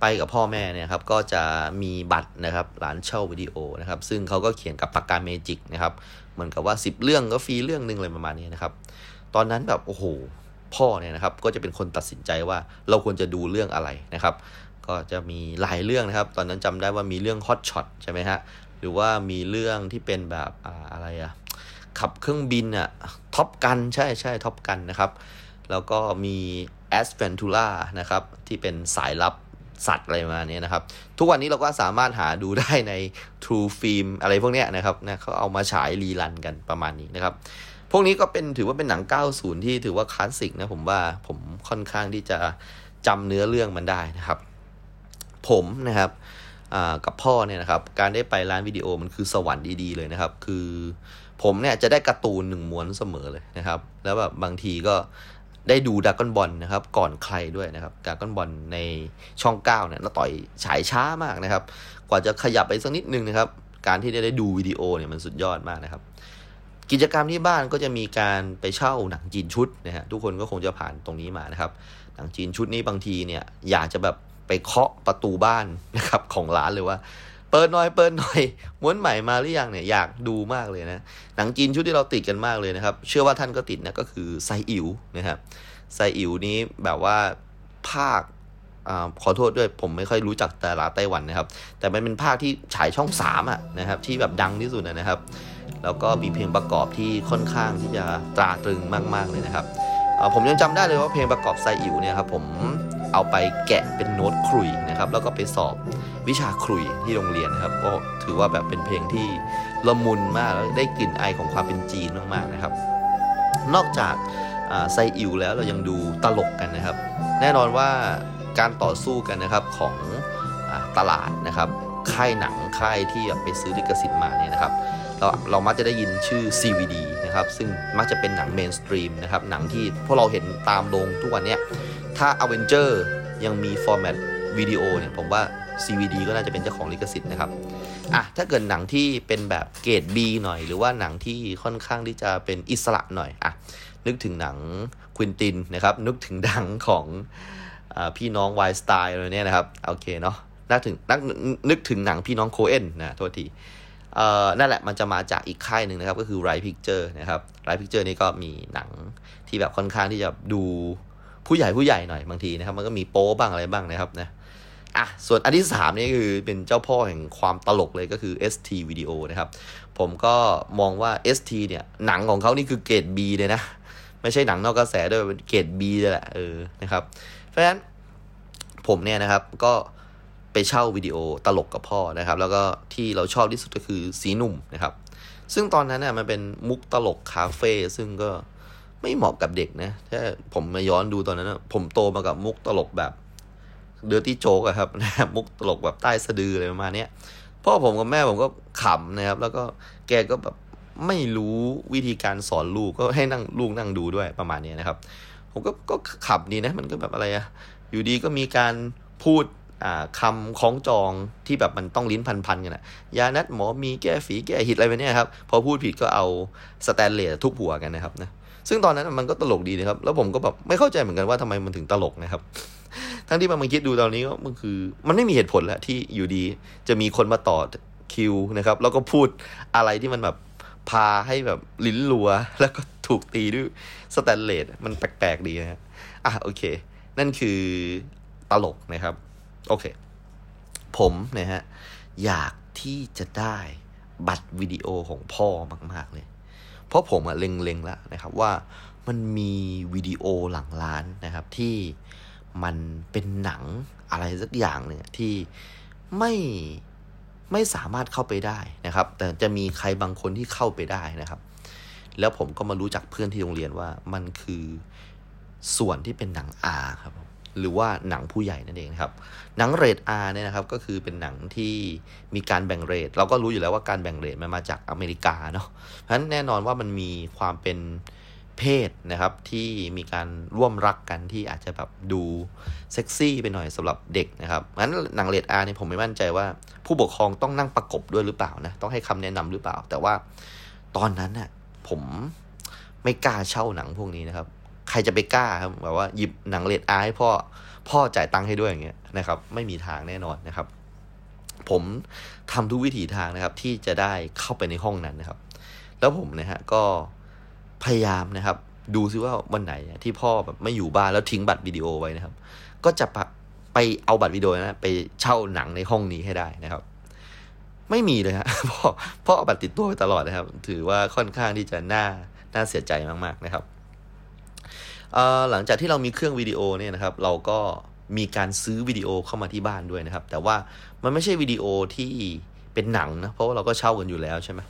ไปกับพ่อแม่เนี่ยครับก็จะมีบัตรนะครับร้านเช่าวิดีโอนะครับซึ่งเขาก็เขียนกับปากกาเมจิกนะครับเหมือนกับว่า 10 เรื่องก็ฟรีเรื่องหนึ่งอะไรประมาณนี้นะครับตอนนั้นแบบโอ้โหพ่อเนี่ยนะครับก็จะเป็นคนตัดสินใจว่าเราควรจะดูเรื่องอะไรนะครับ ก็จะมีหลายเรื่องนะครับ ตอนนั้นจำได้ว่ามีเรื่อง Hot Shots ใช่ไหมฮะ หรือว่ามีเรื่องที่เป็นแบบออะไรอะขับเครื่องบินอะ Top Gun ใช่ใช่ Top Gun นะครับ แล้วก็มี Ace Ventura นะครับ ที่เป็นสายลับสัตว์อะไรมาเนี้ยนะครับ ทุกวันนี้เราก็สามารถหาดูได้ใน True Film อะไรพวกเนี้ยนะครับนะเขาเอามาฉายรีรันกันประมาณนี้นะครับ พวกนี้ก็เป็นถือว่าเป็นหนัง 90 ที่ถือว่าคลาสสิกนะผมว่าผมค่อนข้างที่จะจำเนื้อเรื่องมันได้นะครับ ผมนะครับกับพ่อเนี่ยนะครับการได้ไปร้านวิดีโอมันคือสวรรค์ดีๆเลยนะครับ คือผมเนี่ยจะได้การ์ตูนหนึ่งม้วนเสมอเลยนะครับ แล้วแบบบางทีก็ได้ดูดากอนบอลนะครับ ก่อนใครด้วยนะครับดากอนบอลในช่อง9เนี่ยน่าต่อยฉายช้ามากนะครับ กว่าจะขยับไปสักนิดนึงนะครับ การที่ได้ได้ดูวิดีโอเนี่ยมันสุดยอดมากนะครับ กิจกรรมที่บ้านก็จะมีการไปเช่าหนังจีนชุดนะฮะทุกคนก็คงจะผ่านตรงนี้มานะครับ หนังจีนชุดนี้บางทีเนี่ยอยากจะแบบ ไปเคาะประตูบ้านนะครับของร้านเลยว่า เปิดหน่อยเปิดหน่อยม้วนใหม่มาหรือยังเนี่ยอยากดูมากเลยนะหนังจีนชุดที่เราติดกันมากเลยนะครับ เชื่อว่าท่านก็ติดนะก็คือไซอิ๋วนะครับไซอิ๋วนี้แบบว่าภาคอขอโทษด้วยผมไม่ค่อยรู้จักแต่ลาไต้หวันนะครับ แต่มันเป็นภาคที่ฉายช่องสามอะนะครับที่แบบดังที่สุดนะครับ แล้วก็มีเพลงประกอบที่ค่อนข้างที่จะตราตรึงมาก ๆ เลยนะครับ ผมยังจำได้เลยว่าเพลงประกอบไซอิ๋วเนี่ยครับผมเอาไปแกะเป็นโน้ตครุยนะครับแล้วก็ไปสอบวิชาครุยที่โรงเรียนนะครับก็ถือว่าแบบเป็นเพลงที่ละมุนมากแล้วได้กลิ่นไอของความเป็นจีนมากๆนะครับ นอกจากไซอิ๋วแล้วเรายังดูตลกกันนะครับ แน่นอนว่าการต่อสู้กันนะครับของอตลาดนะครับค่ายหนังค่ายที่ไปซื้อลิขสิทธิ์มาเนี่ยนะครับ เราเรามักจะได้ยินชื่อ CVD นะครับ ซึ่งมักจะเป็นหนัง mainstream นะครับ หนังที่พวกเราเห็นตามโรงทุกวันนี้ถ้า Avenger ยังมี format วิดีโอเนี่ย ผมว่า CVD ก็น่าจะเป็นเจ้าของลิขสิทธิ์นะครับ อะ ถ้าเกิดหนังที่เป็นแบบเกรด B หน่อย หรือว่าหนังที่ค่อนข้างที่จะเป็นอิสระหน่อย อะ นึกถึงหนัง Quentin นะครับ นึกถึงหนังของอพี่น้อง Weinstein อะไรเนี่ยนะครับ โอเคเนาะนึกถึงนกนึกถึงหนังพี่น้อง Coen นะ โทษที เอ่อนั่นแหละมันจะมาจากอีกค่ายหนึ่งนะครับ ก็คือ Right Pictures นะครับ Right Pictures นี่ก็มีหนังที่แบบค่อนข้างที่จะดูผู้ใหญ่ผู้ใหญ่หน่อยบางทีนะครับ มันก็มีโป๊บ้างอะไรบ้างนะครับนะอะส่วนอันที่ 3 นี่คือเป็นเจ้าพ่อแห่งความตลกเลยก็คือ ST Video นะครับ ผมก็มองว่า ST เนี่ย หนังของเขานี่คือเกรด B เลยนะ ไม่ใช่หนังนอกกระแสด้วยเป็นเกรด B เลยแหละเออนะครับ เพราะฉะนั้นผมเนี่ยนะครับก็ เช่าวิดีโอตลกกับพ่อนะครับ แล้วก็ที่เราชอบที่สุดก็คือสีหนุ่มนะครับ ซึ่งตอนนั้นเนี่ยมันเป็นมุกตลกคาเฟ่ซึ่งก็ไม่เหมาะกับเด็กนะถ้าผมมาย้อนดูตอนนั้นผมโตมากับมุกตลกแบบเดือร์ตี้โจกครับนะมุกตลกแบบใต้สะดืออะไรประมาณนี้พ่อผมกับแม่ผมก็ขำนะครับ แล้วก็แกก็แบบไม่รู้วิธีการสอนลูกก็ให้นั่งลูกนั่งดูด้วยประมาณนี้นะครับ ผมก็ก็ขับดีนะมันก็แบบอะไรอะอยู่ดีก็มีการพูด คำคล้องจองที่แบบมันต้องลิ้นพันๆกันนะยานัดหมอมีแก้ฝีแก้หิดอะไรไปเนี่ยครับ พอพูดผิดก็เอาสแตนเลสทุบหัวกันนะครับนะซึ่งตอนนั้นมันก็ตลกดีนะครับ แล้วผมก็แบบไม่เข้าใจเหมือนกันว่าทำไมมันถึงตลกนะครับ ทั้งที่มันมาคิดดูตอนนี้ก็มันคือ มันไม่มีเหตุผลแหละที่อยู่ดีจะมีคนมาต่อคิวนะครับ แล้วก็พูดอะไรที่มันแบบพาให้แบบลิ้นรัว แล้วก็ถูกตีด้วยสแตนเลสมันแปลกๆดีนะฮะอะโอเค นั่นคือตลกนะครับ โอเค ผมนะฮะ อยากที่จะได้บัตรวิดีโอของพ่อมาก ๆ เลย เพราะผมอะเล็งๆแล้วนะครับว่ามันมีวิดีโอหลังร้านนะครับ ที่มันเป็นหนังอะไรสักอย่างเนี่ยที่ไม่ไม่สามารถเข้าไปได้นะครับ แต่จะมีใครบางคนที่เข้าไปได้นะครับ แล้วผมก็มารู้จักเพื่อนที่โรงเรียนว่ามันคือส่วนที่เป็นหนังอาครับ หรือว่าหนังผู้ใหญ่นั่นเองครับ หนังเรท R เนี่ยนะครับก็คือเป็นหนังที่มีการแบ่งเรทเราก็รู้อยู่แล้วว่าการแบ่งเรทมันมาจากอเมริกาเนาะเพราะฉะนั้นแน่นอนว่ามันมีความเป็นเพศนะครับที่มีการร่วมรักกันที่อาจจะแบบดูเซ็กซี่ไปหน่อยสำหรับเด็กนะครับเพราะฉะนั้นหนังเรท R เนี่ยผมไม่มั่นใจว่า ผู้ปกครองต้องนั่งประกบด้วยหรือเปล่านะต้องให้คำแนะนำหรือเปล่า แต่ว่าตอนนั้นน่ะผมไม่กล้าเช่าหนังพวกนี้นะครับ ใครจะไปกล้าครับแบบว่าหยิบหนังเรทอาให้พ่อพ่อจ่ายตังค์ให้ด้วยอย่างเงี้ยนะครับ ไม่มีทางแน่นอนนะครับ ผมทำทุกวิถีทางนะครับ ที่จะได้เข้าไปในห้องนั้นนะครับ แล้วผมนะฮะก็พยายามนะครับ ดูซิว่าวันไหนที่พ่อแบบไม่อยู่บ้านแล้วทิ้งบัตรวิดีโอไว้นะครับ ก็จะไปเอาบัตรวิดีโอนะไปเช่าหนังในห้องนี้ให้ได้นะครับไม่มีเลยฮะพ่อพ่อเอาบัตรติดตัวไปตลอดนะครับ ถือว่าค่อนข้างที่จะน่าน่าเสียใจมาก ๆ นะครับ หลังจากที่เรามีเครื่องวิดีโอเนี่ยนะครับ เราก็มีการซื้อวิดีโอเข้ามาที่บ้านด้วยนะครับ แต่ว่ามันไม่ใช่วิดีโอที่เป็นหนังนะเพราะว่าเราก็เช่ากันอยู่แล้วใช่ไหม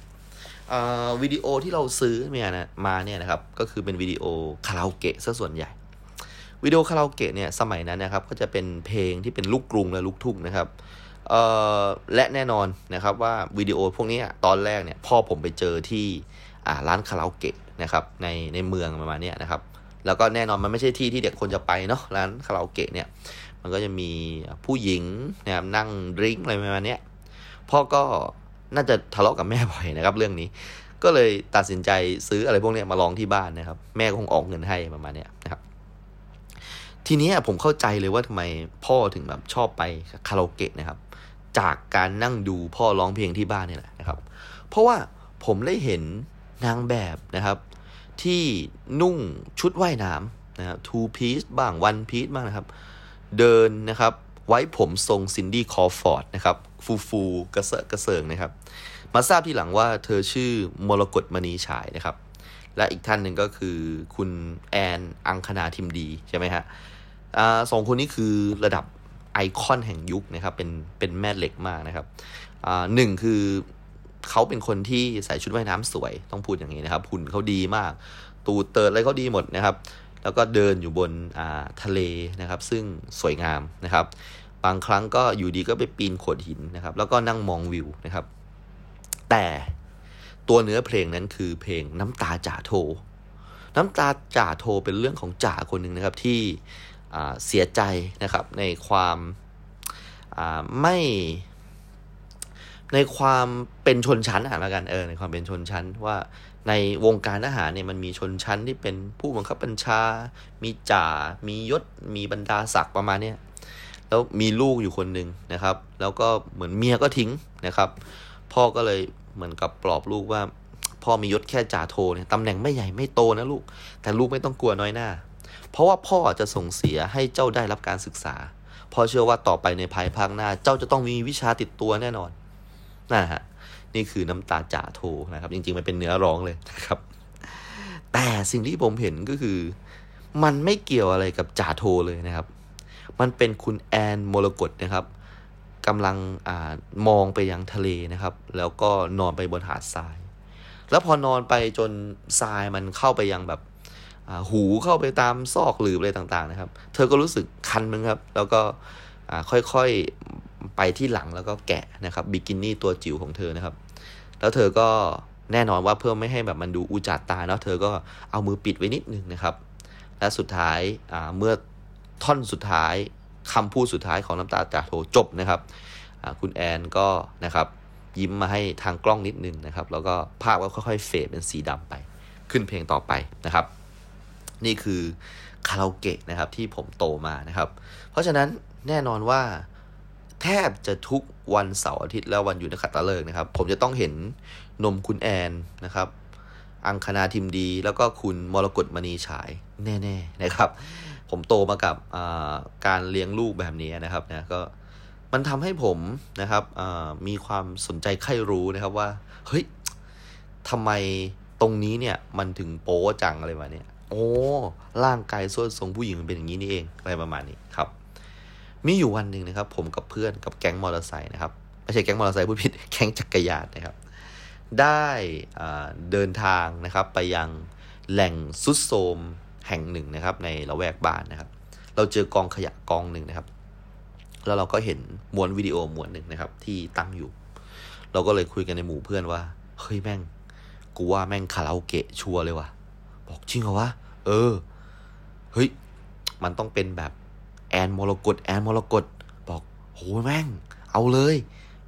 วิดีโอที่เราซื้อเนี่ยนะมาเนี่ยนะครับก็คือเป็นวิดีโอคาราโอเกะซะส่วนใหญ่วิดีโอคาราโอเกะเนี่ยสมัยนั้นนะครับก็จะเป็นเพลงที่เป็นลูกกรุงและลูกทุ่งนะครับและแน่นอนนะครับว่าวิดีโอพวกนี้ตอนแรกเนี่ยพ่อผมไปเจอที่ร้านคาราโอเกะนะครับในในเมืองประมาณนี้นะครับ แล้วก็แน่นอนมันไม่ใช่ที่ที่เด็กคนจะไปเนาะร้านคาราโอเกะเนี่ย มันก็จะมีผู้หญิงนะครับนั่งดื่มอะไรประมาณนี้พ่อก็น่าจะทะเลาะกับแม่บ่อยนะครับ เรื่องนี้ ก็เลยตัดสินใจซื้ออะไรพวกนี้มาลองที่บ้านนะครับ แม่ก็คงออกเงินให้ประมาณนี้นะครับ ทีนี้ผมเข้าใจเลยว่าทำไมพ่อถึงแบบชอบไปคาราโอเกะนะครับ จากการนั่งดูพ่อร้องเพลงที่บ้านนี่แหละนะครับ เพราะว่าผมได้เห็นนางแบบนะครับ ที่นุ่งชุดว่ายน้ำนะครับ two piece บ้าง one piece บ้างนะครับ เดินนะครับ ไว้ผมทรงซินดี้คอฟอร์ดนะครับ ฟูฟูกระเซาะกระเซิงนะครับ มาทราบทีหลังว่าเธอชื่อมรกตมณีฉายนะครับ และอีกท่านหนึ่งก็คือคุณแอนอังคณาทิมดีใช่ไหมฮะสองคนนี้คือระดับไอคอนแห่งยุคนะครับ เป็นเป็นแม่เหล็กมากนะครับหนึ่งคือ เขาเป็นคนที่ใส่ชุดว่ายน้ำสวยต้องพูดอย่างนี้นะครับหุ่นเขาดีมาก ตูเติร์ดอะไรเขาดีหมดนะครับ แล้วก็เดินอยู่บนทะเลนะครับ ซึ่งสวยงามนะครับ บางครั้งก็อยู่ดีก็ไปปีนโขดหินนะครับ แล้วก็นั่งมองวิวนะครับ แต่ตัวเนื้อเพลงนั้นคือเพลงน้ำตาจ่าโท น้ำตาจ่าโทเป็นเรื่องของจ่าคนหนึ่งนะครับที่เสียใจนะครับในความไม่ ในความเป็นชนชั้นอะละกันเออในความเป็นชนชั้นว่าในวงการทหารเนี่ยมันมีชนชั้นที่เป็นผู้บังคับบัญชา มีจ่า มียศ มีบรรดาศักดิ์ประมาณเนี้ยแล้วมีลูกอยู่คนหนึ่งนะครับ แล้วก็เหมือนเมียก็ทิ้งนะครับ พ่อก็เลยเหมือนกับปลอบลูกว่า พ่อมียศแค่จ่าโทเนี่ยตำแหน่งไม่ใหญ่ไม่โตนะลูก แต่ลูกไม่ต้องกลัวน้อยหน้า เพราะว่าพ่อจะส่งเสียให้เจ้าได้รับการศึกษาพ่อเชื่อว่าต่อไปในภายภาคหน้า เจ้าจะต้องมีวิชาติดตัวแน่นอน นะฮะนี่คือน้ำตาจ่าโทนะครับ จริง ๆ มันเป็นเนื้อร้องเลยนะครับ แต่สิ่งที่ผมเห็นก็คือ มันไม่เกี่ยวอะไรกับจ่าโทเลยนะครับ มันเป็นคุณแอนมรกตนะครับกำลังอมองไปยังทะเลนะครับ แล้วก็นอนไปบนหาดทราย แล้วพอนอนไปจนทรายมันเข้าไปยังแบบหูเข้าไปตามซอกหลืบอะไรต่างๆนะครับ เธอก็รู้สึกคันมึงครับ แล้วก็ค่อยๆ ไปที่หลังแล้วก็แกะนะครับบิกินี่ตัวจิ๋วของเธอนะครับ แล้วเธอก็แน่นอนว่าเพื่อไม่ให้แบบมันดูอุจาดตาเนาะเธอก็เอามือปิดไว้นิดนึงนะครับ และสุดท้ายเมื่อท่อนสุดท้ายคำพูดสุดท้ายของน้ำตาจากโถจบนะครับคุณแอนก็นะครับยิ้มมาให้ทางกล้องนิดนึงนะครับ แล้วก็ภาพก็ค่อยๆเฟดเป็นสีดำไป ขึ้นเพลงต่อไปนะครับ นี่คือคาราโอเกะนะครับที่ผมโตมานะครับ เพราะฉะนั้นแน่นอนว่า แทบจะทุกวันเสาร์อาทิตย์และวันหยุดนักขัตฤกษ์นะครับ ผมจะต้องเห็นนมคุณแอนนะครับ อังคณาทิมดี แล้วก็คุณมรกตมณีฉายแน่ๆนะครับ ผมโตมากับการเลี้ยงลูกแบบนี้นะครับนะก็มันทำให้ผมนะครับมีความสนใจใคร่รู้นะครับว่า เฮ้ยทำไมตรงนี้เนี่ยมันถึงโป๊จังอะไรมาเนี่ย โอ้ ร่างกายส่วนทรงผู้หญิงมันเป็นอย่างนี้นี่เองอะไรประมาณนี้ครับ มีอยู่วันหนึ่งนะครับ ผมกับเพื่อนกับแก๊งมอเตอร์ไซค์นะครับไม่ใช่แก๊งมอเตอร์ไซค์ผู้ผิดแก๊งจักรยานนะครับ ได้เดินทางนะครับ ไปยังแหล่งซุดโทมแห่งหนึ่งนะครับ ในละแวกบ้านนะครับ เราเจอกองขยะกองหนึ่งนะครับ แล้วเราก็เห็นม้วนวิดีโอม้วนหนึ่งนะครับ ที่ตั้งอยู่ เราก็เลยคุยกันในหมู่เพื่อนว่าเฮ้ยแม่ง กูว่าแม่งคาราโอเกะชัวร์เลยว่ะบอกจริงเหรอวะเออเฮ้ยมันต้องเป็นแบบ แอนมรกตแอนมรกตบอกโหแม่ง เอาเลย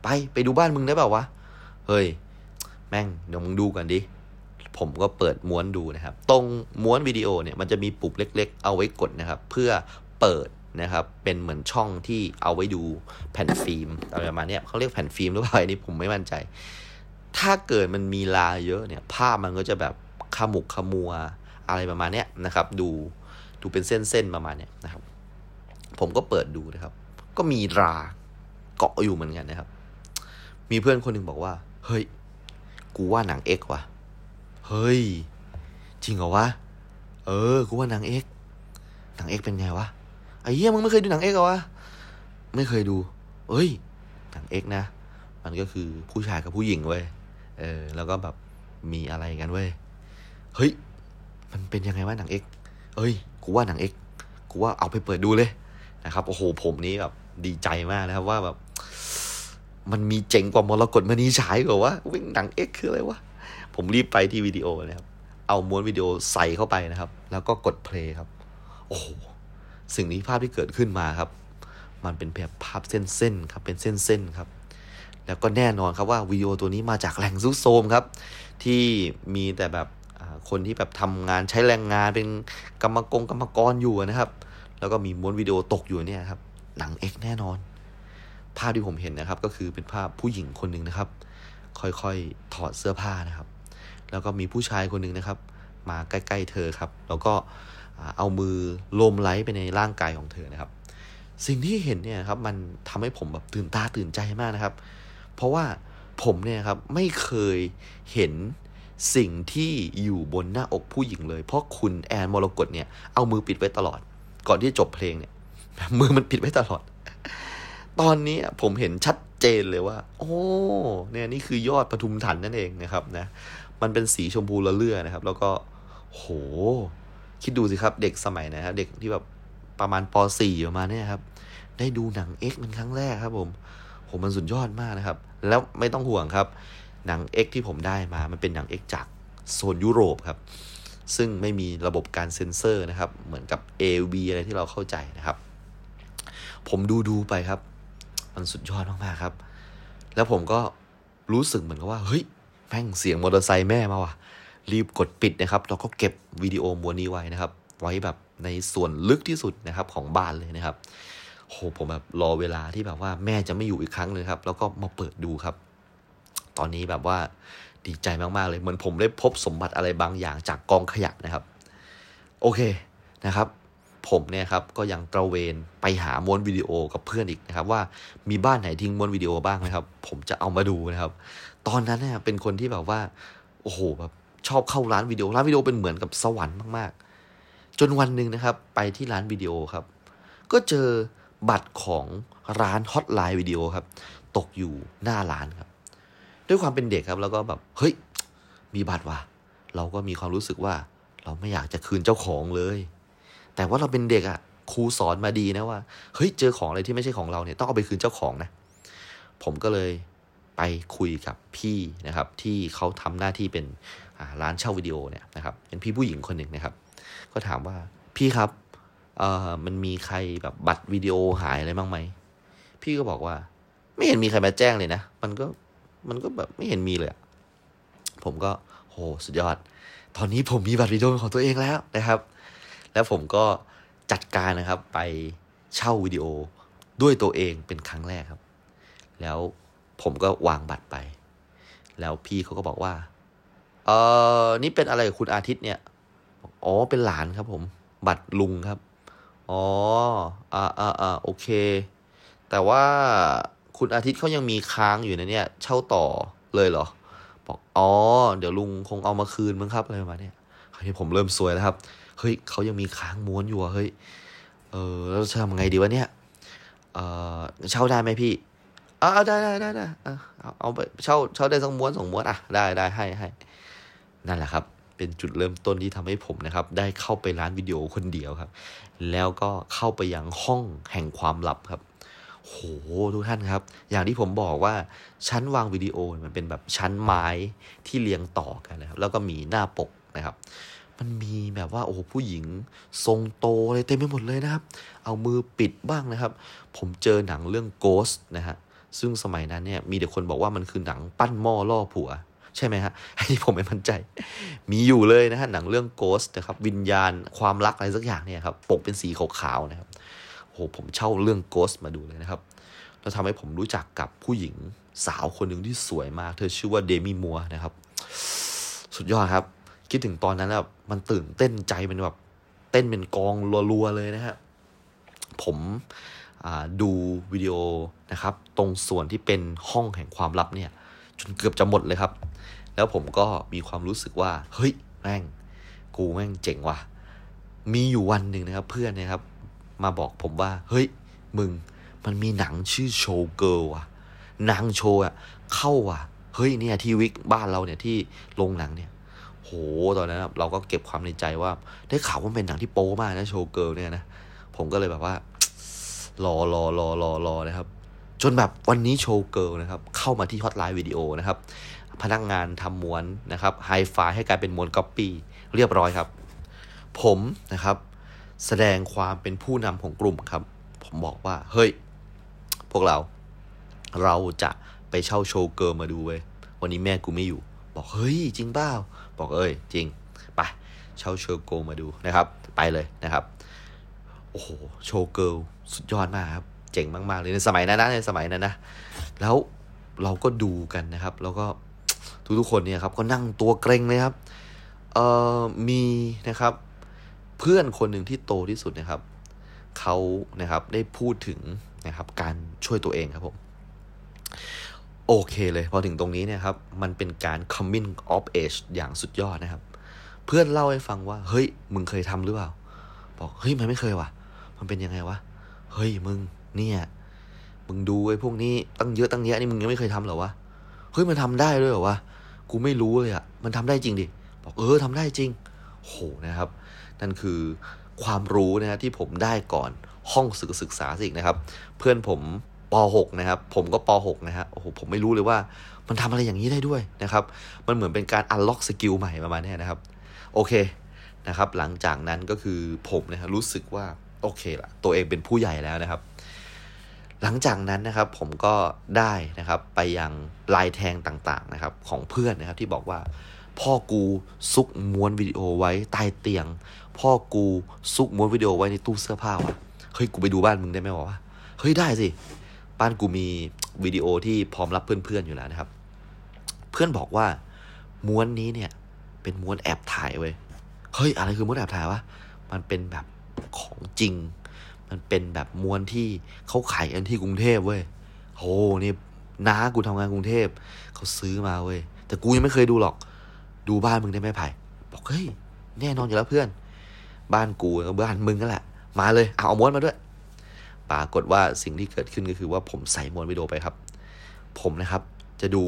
ไปไปดูบ้านมึงได้เปล่าวะเฮ้ยแม่งเดี๋ยวมึงดูกันดิ ผมก็เปิดม้วนดูนะครับ ตรงม้วนวิดีโอเนี่ยมันจะมีปุ่มเล็ก ๆ เอาไว้กดนะครับ เพื่อเปิดนะครับ เป็นเหมือนช่องที่เอาไว้ดูแผ่นฟิล์มอะไรประมาณนี้เขาเรียกแผ่นฟิล์มหรือเปล่าอันนี้ผมไม่มั่นใจ ถ้าเกิดมันมีลาเยอะเนี่ย ภาพมันก็จะแบบขมุกขมัวอะไรประมาณนี้นะครับ ดูดูเป็นเส้นๆประมาณนี้นะครับ ผมก็เปิดดูนะครับ ก็มีราเกาะอยู่เหมือนกันนะครับ มีเพื่อนคนหนึ่งบอกว่า เฮ้ย กูว่าหนังเอ็กว่ะ เฮ้ย จริงเหรอวะ เออ กูว่าหนังเอ็กหนังเอ็กเป็นไงวะ ไอ้เหี้ยมึงไม่เคยดูหนังเอ็กเหรอวะ ไม่เคยดู เอ้ย หนังเอ็กนะ มันก็คือผู้ชายกับผู้หญิงเว้ย เออ แล้วก็แบบมีอะไรกันเว้ย เฮ้ย มันเป็นยังไงวะหนังเอ็กเอ้ย กูว่าหนังเอ็กกูว่าเอาไปเปิดดูเลย นะครับโอ้โหผมนี้แบบดีใจมากนะครับว่าแบบ มันมีเจ๋งกว่ามรกตมณีฉายกว่าว่าวิ่งหนังเอ็กคืออะไรวะผมรีบไปที่วิดีโอนะครับ เอาม้วนวิดีโอใส่เข้าไปนะครับ แล้วก็กดเพลย์ครับ โอ้โหสิ่งนี้ภาพที่เกิดขึ้นมาครับ มันเป็นแบบภาพเส้นๆครับเป็นเส้นๆครับ แล้วก็แน่นอนครับว่าวิดีโอตัวนี้มาจากแหล่งซุกโซมครับ ที่มีแต่แบบคนที่แบบทำงานใช้แรงงานเป็นกรรมกรกรรมกรอยู่นะครับ แล้วก็มีม้วนวิดีโอตกอยู่เนี่ยครับ หนังเอกแน่นอน ภาพที่ผมเห็นนะครับ ก็คือเป็นภาพผู้หญิงคนหนึ่งนะครับ ค่อยๆถอดเสื้อผ้านะครับ แล้วก็มีผู้ชายคนหนึ่งนะครับ มาใกล้ๆเธอครับ แล้วก็เอามือลมไล้ไปในร่างกายของเธอนะครับ สิ่งที่เห็นเนี่ยครับมันทำให้ผมแบบตื่นตาตื่นใจมากนะครับ เพราะว่าผมเนี่ยครับไม่เคยเห็นสิ่งที่อยู่บนหน้าอกผู้หญิงเลย เพราะคุณแอนมรกตเนี่ยเอามือปิดไว้ตลอด ก่อนที่จบเพลงเนี่ย มือมันปิดไว้ตลอด ตอนนี้ผมเห็นชัดเจนเลยว่า โอ้เนี่ยนี่คือยอดปทุมถันนั่นเองนะครับนะ มันเป็นสีชมพูละเลื่อนะครับ แล้วก็โห คิดดูสิครับ เด็กสมัยนะครับ เด็กที่แบบประมาณป .4 ประมาณนี้ครับ ได้ดูหนัง X เป็นครั้งแรกครับ ผมผมมันสุดยอดมากนะครับ แล้วไม่ต้องห่วงครับ หนัง X ที่ผมได้มา มันเป็นหนัง X จากโซนยุโรปครับ ซึ่งไม่มีระบบการเซ็นเซอร์นะครับ เหมือนกับ AV อะไรที่เราเข้าใจนะครับ ผมดูดูไปครับ มันสุดยอดมากๆครับ แล้วผมก็รู้สึกเหมือนกับว่า เฮ้ยแม่งเสียงมอเตอร์ไซค์แม่มาว่ะ รีบกดปิดนะครับแล้วก็เก็บวิดีโอมวนนี้ไว้นะครับ ไว้แบบในส่วนลึกที่สุดนะครับของบ้านเลยนะครับโหผมแบบรอเวลาที่แบบว่าแม่จะไม่อยู่อีกครั้งเลยครับ แล้วก็มาเปิดดูครับ ตอนนี้แบบว่า ดีใจมากๆเลยเหมือนผมได้พบสมบัติอะไรบางอย่างจากกองขยะนะครับ โอเคนะครับ ผมเนี่ยครับก็ยังตระเวนไปหาม้วนวิดีโอกับเพื่อนอีกนะครับ ว่ามีบ้านไหนทิ้งม้วนวิดีโอบ้างไหมครับ ผมจะเอามาดูนะครับ ตอนนั้นเนี่ยเป็นคนที่แบบว่าโอ้โหแบบชอบเข้าร้านวิดีโอร้านวิดีโอเป็นเหมือนกับสวรรค์มากๆ จนวันหนึ่งนะครับ ไปที่ร้านวิดีโอครับ ก็เจอบัตรของร้านฮอตไลน์วิดีโอครับ ตกอยู่หน้าร้านครับ ด้วยความเป็นเด็กครับ แล้วก็แบบเฮ้ยมีบัตรว่ะเราก็มีความรู้สึกว่า เราไม่อยากจะคืนเจ้าของเลย แต่ว่าเราเป็นเด็กอะ่ะครูสอนมาดีนะว่าเฮ้ยเจอของอะไรที่ไม่ใช่ของเราเนี่ยต้องเอาไปคืนเจ้าของนะ ผมก็เลยไปคุยกับพี่นะครับ ที่เขาทำหน้าที่เป็นร้านเช่าวิดีโอเนี่ยนะครับ เป็นพี่ผู้หญิงคนหนึ่งนะครับ ก็ถามว่าพี่ครับเอ่อมันมีใครแบบบัตรวิดีโอหายอะไรบ้างไหมพี่ก็บอกว่า ไม่เห็นมีใครมาแจ้งเลยนะ มันก็ มันก็แบบไม่เห็นมีเลย ผมก็โหสุดยอด ตอนนี้ผมมีบัตรวิดีโอของตัวเองแล้วนะครับ แล้วผมก็จัดการนะครับไปเช่าวิดีโอด้วยตัวเองเป็นครั้งแรกครับ แล้วผมก็วางบัตรไป แล้วพี่เขาก็บอกว่า เออนี่เป็นอะไรคุณอาทิตย์เนี่ย อ๋อ เป็นหลานครับผม บัตรลุงครับ อ๋อ อ่าอ่าอ่าโอเค แต่ว่า คุณอาทิตย์เขายังมีค้างอยู่นะเนี่ย เช่าต่อเลยเหรอ บอก อ๋อ เดี๋ยวลุงคงเอามาคืนมั้งครับอะไรมาเนี่ยคราวนี้ผมเริ่มสวยแล้วครับ เฮ้ยเขายังมีค้างม้วนอยู่อะเฮ้ย เออแล้วจะทำไงดีวะเนี่ย เออเช่าได้ไหมพี่อ่าได้ได้ได้ได้เอาเอาไปเช่าเช่าได้สักม้วนสองม้วนอะได้ได้ให้ให้นั่นแหละครับ เป็นจุดเริ่มต้นที่ทำให้ผมนะครับ ได้เข้าไปร้านวิดีโอคนเดียวครับ แล้วก็เข้าไปยังห้องแห่งความลับครับ โหทุกท่านครับ อย่างที่ผมบอกว่าชั้นวางวิดีโอมันเป็นแบบชั้นไม้ที่เรียงต่อกันนะครับ แล้วก็มีหน้าปกนะครับ มันมีแบบว่าโอ้ผู้หญิงทรงโตอะไรเต็มไปหมดเลยนะครับ เอามือปิดบ้างนะครับ ผมเจอหนังเรื่อง Ghost นะฮะซึ่งสมัยนั้นเนี่ยมีแต่คนบอกว่ามันคือหนังปั้นหม้อล่อผัว ใช่ไหมฮะอันนี้ผมไม่มั่นใจ มีอยู่เลยนะฮะหนังเรื่องโกสนะครับ วิญญาณความรักอะไรสักอย่างเนี่ยครับปกเป็นสีขาวๆนะครับ ผมเช่าเรื่องโกสมาดูเลยนะครับแล้วทำให้ผมรู้จักกับผู้หญิงสาวคนหนึ่งที่สวยมาก เธอชื่อว่าเดมี่มัวนะครับ สุดยอดครับ คิดถึงตอนนั้นแล้วมันตื่นเต้นใจมันแบบเต้นเป็นกองรัวๆเลยนะฮะผมดูวิดีโอนะครับ ตรงส่วนที่เป็นห้องแห่งความลับเนี่ย จนเกือบจะหมดเลยครับ แล้วผมก็มีความรู้สึกว่า เฮ้ย แม่ง กูแม่งเจ๋งว่ะ มีอยู่วันหนึ่งนะครับ เพื่อนนะครับ มาบอกผมว่า เฮ้ย มึง มันมีหนังชื่อ Showgirls ว่ะนางโชว์อะ เข้าว่ะ เฮ้ยเนี่ยที่วิกบ้านเราเนี่ยที่โรงหนังเนี่ย โหตอนนั้นเราก็เก็บความในใจว่า ได้ข่าวว่าเป็นหนังที่โป๊มากนะ Showgirls เนี่ยนะผมก็เลยแบบว่า รอรอรอรอรอนะครับ จนแบบวันนี้ Showgirls นะครับ เข้ามาที่ฮอตไลน์วิดีโอนะครับ พนักงานทำม้วนนะครับไฮไฟให้กลายเป็นม้วนก๊อปปี้เรียบร้อยครับ ผมนะครับ แสดงความเป็นผู้นำของกลุ่มครับ ผมบอกว่า เฮ้ย พวกเรา เราจะไปเช่า Showgirls มาดูเว้ย วันนี้แม่กูไม่อยู่ บอกเฮ้ย จริงเปล่าบอกเอ้ย จริง ไป เช่า Showgirls มาดูนะครับ ไปเลยนะครับ โอ้โห Showgirls สุดยอดมากครับ เจ๋งมากๆเลยในสมัยนั้นนะในสมัยนั้นนะ แล้วเราก็ดูกันนะครับ แล้วก็ทุกๆคนเนี่ยครับ ก็นั่งตัวเกรงเลยครับ เอ่อ มีนะครับ เพื่อนคนหนึ่งที่โตที่สุดนะครับเขานะครับได้พูดถึงนะครับการช่วยตัวเองครับผมโอเคเลยพอถึงตรงนี้เนี่ยครับมันเป็นการ coming of age อย่างสุดยอดนะครับ เพื่อนเล่าให้ฟังว่า เฮ้ย มึงเคยทำหรือเปล่า บอกเฮ้ยมันไม่เคยว่ะ มันเป็นยังไงวะเฮ้ยมึงเนี่ยมึงดูไอ้พวกนี้ตั้งเยอะตั้งแยะนี่มึงยังไม่เคยทำหรอวะเฮ้ยมันทำได้ด้วยเหรอวะกูไม่รู้เลยอะมันทำได้จริงดิบอกเออทำได้จริงโหนะครับ นั่นคือความรู้นะฮะที่ผมได้ก่อนห้องสุขศึกษาสินะครับ เพื่อนผมป .6 นะครับ ผมก็ป .6 นะฮะโอ้โหผมไม่รู้เลยว่ามันทำอะไรอย่างนี้ได้ด้วยนะครับ มันเหมือนเป็นการ unlock skill ใหม่ประมาณนี้นะครับ โอเคนะครับ หลังจากนั้นก็คือผมนะฮะรู้สึกว่าโอเคละตัวเองเป็นผู้ใหญ่แล้วนะครับ หลังจากนั้นนะครับผมก็ได้นะครับไปยังลายแทงต่างๆนะครับ ของเพื่อนนะครับที่บอกว่า พ่อกูซุกม้วนวิดีโอไว้ใต้เตียง พ่อกูซุกม้วนวิดีโอไว้ในตู้เสื้อผ้าวะเฮ้ยกูไปดูบ้านมึงได้ไหมวะเฮ้ยได้สิบ้านกูมีวิดีโอที่พร้อมรับเพื่อนๆอยู่แล้วนะครับ เพื่อนบอกว่าม้วนนี้เนี่ย เป็นม้วนแอบถ่ายเว้ยเฮ้ยอะไรคือม้วนแอบถ่ายวะมันเป็นแบบของจริง มันเป็นแบบม้วลที่เขาขายกันที่กรุงเทพเว้ยโหนี่น้ากูทำงานกรุงเทพเขาซื้อมาเว้ยแต่กูยังไม่เคยดูหรอก ดูบ้านมึงได้ไหมไผ่บอกเฮ้ยแน่นอนอยู่แล้วเพื่อน บ้านกูกับบ้านมึงก็แหละ มาเลยเอาม้วนมาด้วย ปรากฏว่าสิ่งที่เกิดขึ้นก็คือว่าผมใส่มวลวิดีโอไปครับ ผมนะครับจะดู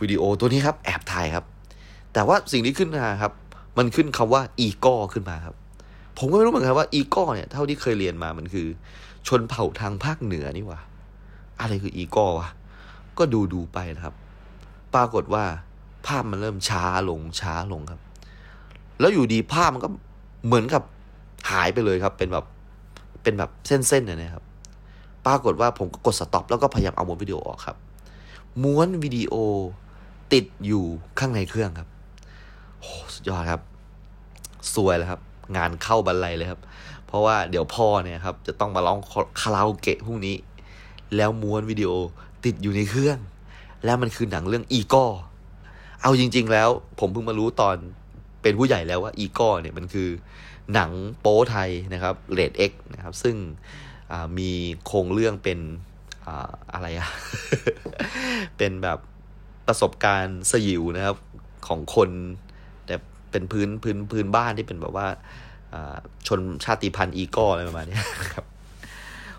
วิดีโอตัวนี้ครับ แอบถ่ายครับ แต่ว่าสิ่งที่ขึ้นมาครับ มันขึ้นคำว่าอีกอขึ้นมาครับ ผมก็ไม่รู้เหมือนกันว่าอีกอเนี่ยเท่าที่เคยเรียนมามันคือ ชนเผ่าทางภาคเหนือนี่วะอะไรคืออีกอวะก็ดูดูไปนะครับ ปรากฏว่าภาพมันเริ่มช้าลงช้าลงครับ แล้วอยู่ดีภาพมันก็ เหมือนกับหายไปเลยครับ เป็นแบบเป็นแบบเส้นๆนะครับ ปรากฏว่าผมก็กด stop แล้วก็พยายามเอาม้วนวิดีโอออกครับ ม้วนวิดีโอติดอยู่ข้างในเครื่องครับโอ้สุดยอดครับ ซวยแล้วครับ งานเข้าบรรลัยเลยครับ เพราะว่าเดี๋ยวพ่อเนี่ยครับ จะต้องมาร้องคาราโอเกะพรุ่งนี้ แล้วม้วนวิดีโอติดอยู่ในเครื่อง แล้วมันคือหนังเรื่องอีกอเอาจริง ๆ แล้ว ผมเพิ่งมารู้ตอน เป็นผู้ใหญ่แล้วว่าอีกอเนี่ยมันคือหนังโป๊ไทยนะครับเรดเอ็กนะครับ ซึ่งมีโครงเรื่องเป็นอะไรอะเป็นแบบประสบการณ์สยิวนะครับของคนแต่เป็นพื้นพื้นพื้นบ้านที่เป็นแบบว่าชนชาติพันธุ์อีกออะไรประมาณนี้ครับ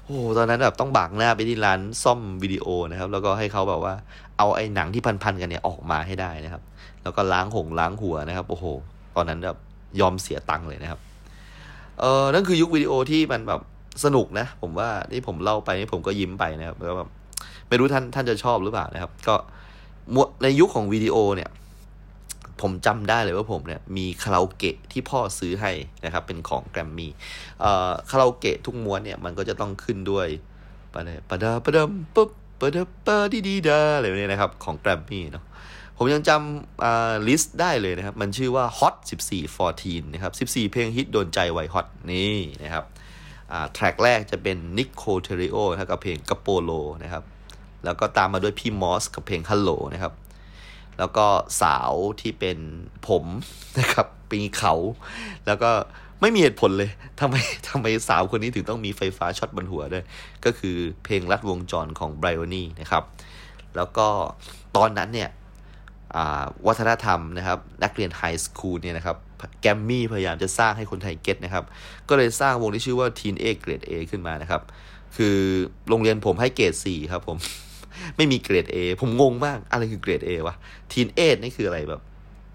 โอ้ตอนนั้นแบบต้องบากหน้าไปที่ร้านซ่อมวิดีโอนะครับ แล้วก็ให้เขาแบบว่าเอาไอ้หนังที่พันๆกันเนี่ยออกมาให้ได้นะครับ แล้วก็ล้างหงล้างหัวนะครับโอ้โหตอนนั้นแบบยอมเสียตังค์เลยนะครับเออนั่นคือยุควิดีโอที่มันแบบสนุกนะ ผมว่าที่ผมเล่าไปนี่ผมก็ยิ้มไปนะครับแล้วแบบไม่รู้ท่านท่านจะชอบหรือเปล่านะครับ ก็ในยุคของวิดีโอเนี่ย ผมจำได้เลยว่าผมเนี่ยมีคาราโอเกะที่พ่อซื้อให้นะครับ เป็นของแกรมมี่คาราโอเกะทุกม้วนเนี่ยมันก็จะต้องขึ้นด้วยปะเดปะดาปะดมปุ๊บปะดาปะดีดีดาอะไรแบบนี้นะครับ ของแกรมมี่เนาะ ผมยังจำลิสต์ได้เลยนะครับ มันชื่อว่า Hot 14 14 นะครับ 14 เพลงฮิตโดนใจไวฮอตนี่นะครับแทร็กแรกจะเป็นนิโคเทริโอกับเพลงกาโปโลนะครับ แล้วก็ตามมาด้วยพี่มอสกับเพลงฮัลโหลนะครับ แล้วก็สาวที่เป็นผมนะครับปีเขา แล้วก็ไม่มีเหตุผลเลยทำไมทำไมสาวคนนี้ถึงต้องมีไฟฟ้าช็อตบนหัวด้วย ก็คือเพลงรัดวงจรของไบรโอนี่นะครับ แล้วก็ตอนนั้นเนี่ย วัฒนธรรมนะครับ นักเรียนไฮสคูลเนี่ยนะครับแกมมี่พยายามจะสร้างให้คนไทยเก็ตนะครับ ก็เลยสร้างวงที่ชื่อว่า Teen A Grade A ขึ้นมานะครับ คือโรงเรียนผมให้เกรด 4 ครับผม ไม่มีเกรด A ผมงงมาก อะไรคือเกรด A วะ Teen A นี่คืออะไรแบบ